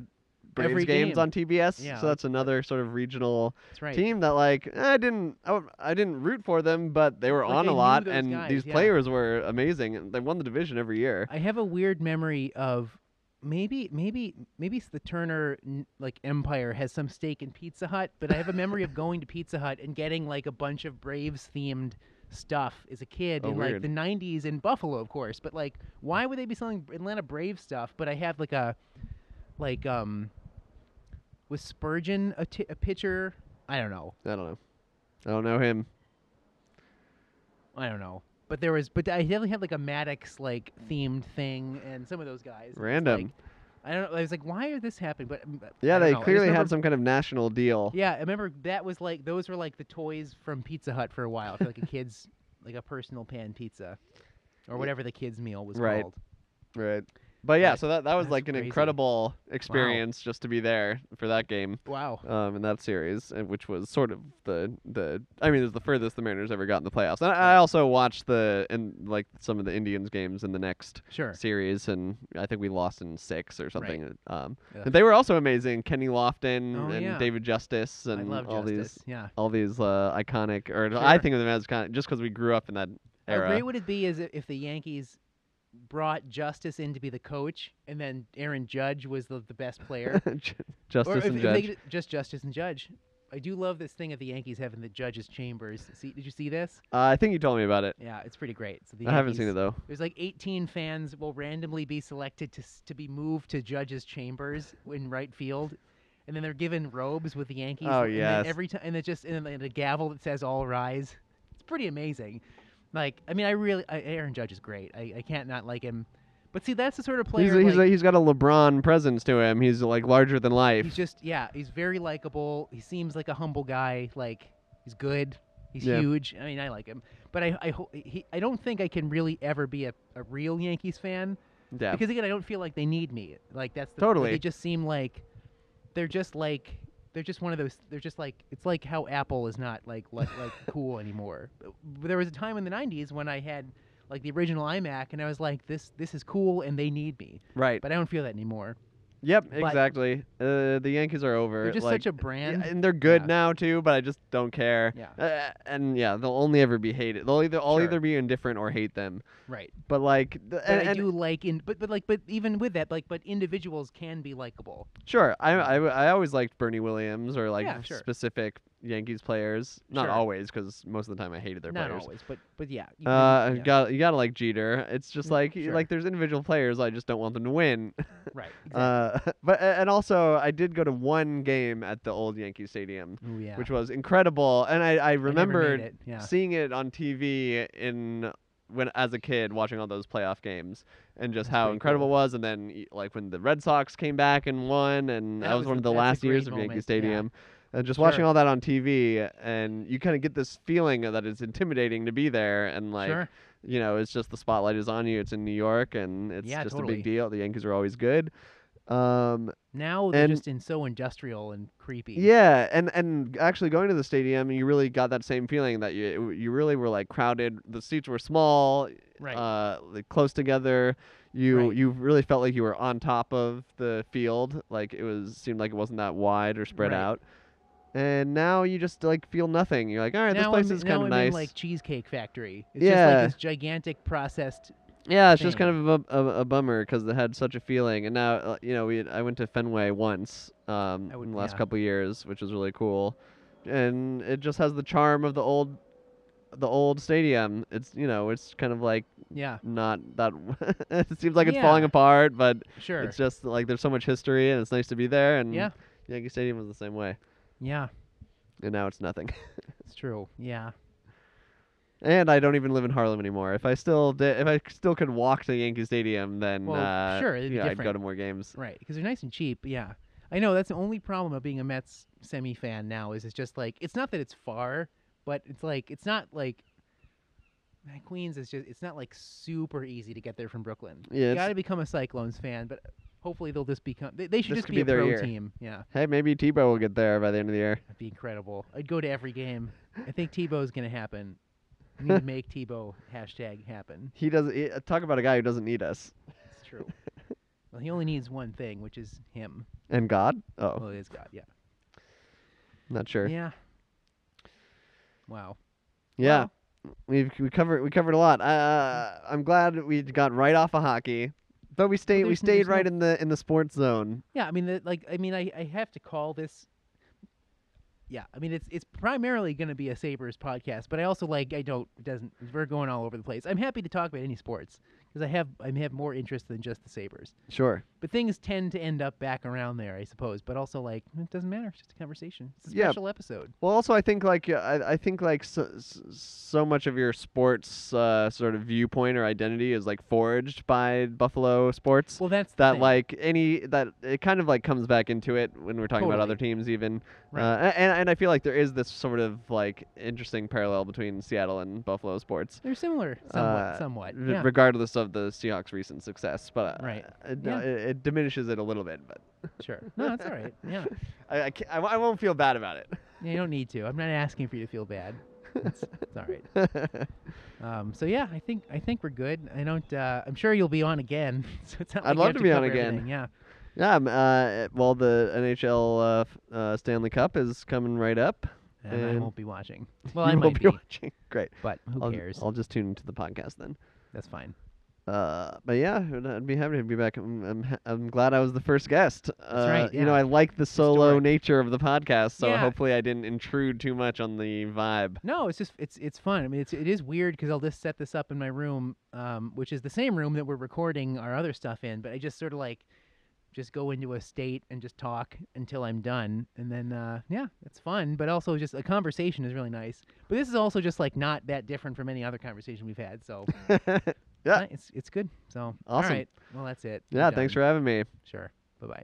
Braves Every games game. on TBS. Yeah, So that's another sort of regional right. team that like I didn't I didn't root for them, but they were Like, on they a lot and guys, these yeah. players were amazing and they won the division every year. I have a weird memory of maybe maybe maybe the Turner like empire has some stake in Pizza Hut, but I have a memory of going to Pizza Hut and getting like a bunch of Braves themed stuff as a kid Oh, in like the 90s in Buffalo, of course. But like why would they be selling Atlanta Brave stuff? But I have like a like um was Spurgeon a, t- a pitcher? I don't know. I don't know. I don't know him. I don't know. But there was, but I definitely had like a Maddux like themed thing, and some of those guys. Random. like- I don't know. I was like, why did this happen? But mm, Yeah, they know. Clearly remember- had some kind of national deal. Yeah, I remember that was like those were like the toys from Pizza Hut for a while for like a kid's like a personal pan pizza, or whatever the kids meal was Right. called. Right. But yeah, so that that was that's like an crazy. incredible experience just to be there for that game. Wow. um, in that series, which was sort of the the I mean, it was the furthest the Mariners ever got in the playoffs. And I I also watched the and like some of the Indians games in the next Sure. series, and I think we lost in six or something. Um, Ugh. and they were also amazing. Kenny Lofton Oh, and yeah. David Justice I and love all Justice. these Yeah. all these uh, iconic, or I Sure. think of them as kind of just because we grew up in that How era. great would it be is i- if the Yankees brought Justice in to be the coach, and then Aaron Judge was the, the best player. Justice if, and if Judge. just Justice and Judge. I do love this thing of the Yankees having the judges' chambers. See, did you see this? Uh, I think you told me about it. Yeah, it's pretty great. So the I haven't seen it though. There's like 18 fans will randomly be selected to to be moved to judges' chambers in right field, and then they're given robes with the Yankees. Oh, and then yes. every time, and it just and then a gavel that says "All Rise." It's pretty amazing. Like, I mean, I really, I, Aaron Judge is great. I, I can't not like him. But see, that's the sort of player. He's he's, like, he's got a LeBron presence to him. He's like larger than life. He's just yeah, he's very likable. He seems like a humble guy. Like he's good. He's Yeah. huge. I mean, I like him. But I I ho- he, I don't think I can really ever be a, a real Yankees fan yeah. because again, I don't feel like they need me. Like that's the, Totally. They just seem like they're just like they're just one of those. They're just like it's like how Apple is not like like, like cool anymore. But There was a time in the '90s when I had like the original iMac, and I was like, this this is cool, and they need me. right. But I don't feel that anymore. Yep, But- exactly. Uh, the Yankees are over. They're just like, such a yeah, brand. and they're good Yeah. now too. But I just don't care. Yeah. Uh, and yeah, they'll only ever be hated. They'll either I'll Sure. either be indifferent or hate them. right. But like, th- But and, I and like in but but like but even with that like but individuals can be likable. sure, I, I I always liked Bernie Williams or like Yeah, sure. specific Yankees players. Not Sure. always, because most of the time I hated their Not players. always, but but yeah. you Uh, you yeah, got you gotta like Jeter. It's just Mm, like sure. like there's individual players. I just don't want them to win. right. Exactly. Uh, but and also I did go to one game at the old Yankee Stadium, Ooh, yeah. which was incredible, and I I remembered it, Yeah. seeing it on TV in when as a kid watching all those playoff games and just That's how incredible cool. it was and then like when the Red Sox came back and won and that, That was, one of the last years great of Yankee moment, yeah. Stadium and just watching all that on TV and you kind of get this feeling that it's intimidating to be there and like sure. you know it's just the spotlight is on you it's in New York and it's Yeah, just a big deal the Yankees are always good um Now they're and- just in so industrial and creepy. yeah, and and actually going to the stadium, you really got that same feeling that you you really were like crowded. The seats were small, Right. uh, like close together. You Right. you really felt like you were on top of the field. Like it was seemed like it wasn't that wide or spread Right. out. And now you just like feel nothing. You're like, all right, this place I'm, is kind of I'm nice. in like Cheesecake Factory. It's Yeah. just like this gigantic processed. Yeah, it's just kind of a, a, a bummer because it had such a feeling. And now uh, you know we I went to Fenway once um, would- in the last yeah. couple years, which was really cool, and it just has the charm of the old the old stadium. It's you know it's kind of like Yeah, not that it seems like it's falling Yeah. apart, but sure. it's just like there's so much history and it's nice to be there. And yeah, Yankee Stadium was the same way, yeah, and now it's nothing. it's true. Yeah, and I don't even live in Harlem anymore. If I still did, if I still could walk to Yankee Stadium, then Well, uh, sure, it'd be yeah, I'd go different. to more games. right. Because they're nice and cheap. Yeah, I know. That's the only problem of being a Mets semi fan now. Is it's just like it's not that it's far, but it's like it's not like. Man, Queens is just it's not like super easy to get there from Brooklyn. Yeah, you it's- got to become a Cyclones fan, but hopefully they'll just become. They, they should This just could be, be a their pro year. team. Yeah, Hey, maybe Tebow will get there by the end of the year. that'd be incredible. I'd go to every game. I think Tebow's gonna happen. We need to make Tebow hashtag happen. He does. He, uh, talk about a guy who doesn't need us It's true. well, he only needs one thing, which is him. and God. Oh, Well, it is God. Yeah. not sure. Yeah. Wow. Yeah, Well, we've we covered we covered a lot. Uh, I'm glad we got right off of hockey, but we stayed we stayed there's no- right in the in the sports zone. yeah. I mean, the, like, I mean, I, I have to call this. Yeah, I mean, it's it's primarily going to be a Sabres podcast, but I also like I don't it doesn't we're going all over the place. I'm happy to talk about any sports because I have I have more interest than just the Sabres. Sure. But things tend to end up back around there, I suppose. But also, like, it doesn't matter. It's just a conversation. It's a Yeah. special episode. Well, also I think like uh, I, I think like so, so much of your sports uh, sort of viewpoint or identity is like forged by Buffalo sports. Well, that's that like any that it kind of like comes back into it when we're talking about other teams even Right. uh, and, and i feel like there is this sort of like interesting parallel between seattle and buffalo sports they're similar, somewhat. uh, somewhat. Yeah. regardless of the seahawks recent success but uh, Right. it, Yeah. it, it diminishes it a little bit but sure. No, that's all right. Yeah. I, I, I, I won't feel bad about it Yeah, you don't need to. I'm not asking for you to feel bad. It's, it's all right. Um, so yeah, I think I think we're good. I don't. Uh, I'm sure you'll be on again. so it's not I'd like love have to be on again. everything, Yeah. yeah uh, well the nhl uh, uh, stanley cup is coming right up And, I won't be watching. Well, I might be be, watching great but who I'll, cares? I'll just tune into the podcast then That's fine. Uh, but yeah, I'd, be happy to be back. I'm, I'm, I'm glad I was the first guest. uh, right, You know. I like the solo Historic. nature of the podcast, so Yeah. hopefully I didn't intrude too much on the vibe. No, it's just it's it's fun. I mean, it's it is weird because I'll just set this up in my room, um, which is the same room that we're recording our other stuff in. But I just sort of like just go into a state and just talk until I'm done, and then uh, yeah, it's fun. But also just a conversation is really nice. But this is also just like not that different from any other conversation we've had. So Yeah. it's it's good. So Awesome. right, well that's it. Yeah, thanks for having me. sure. Bye bye.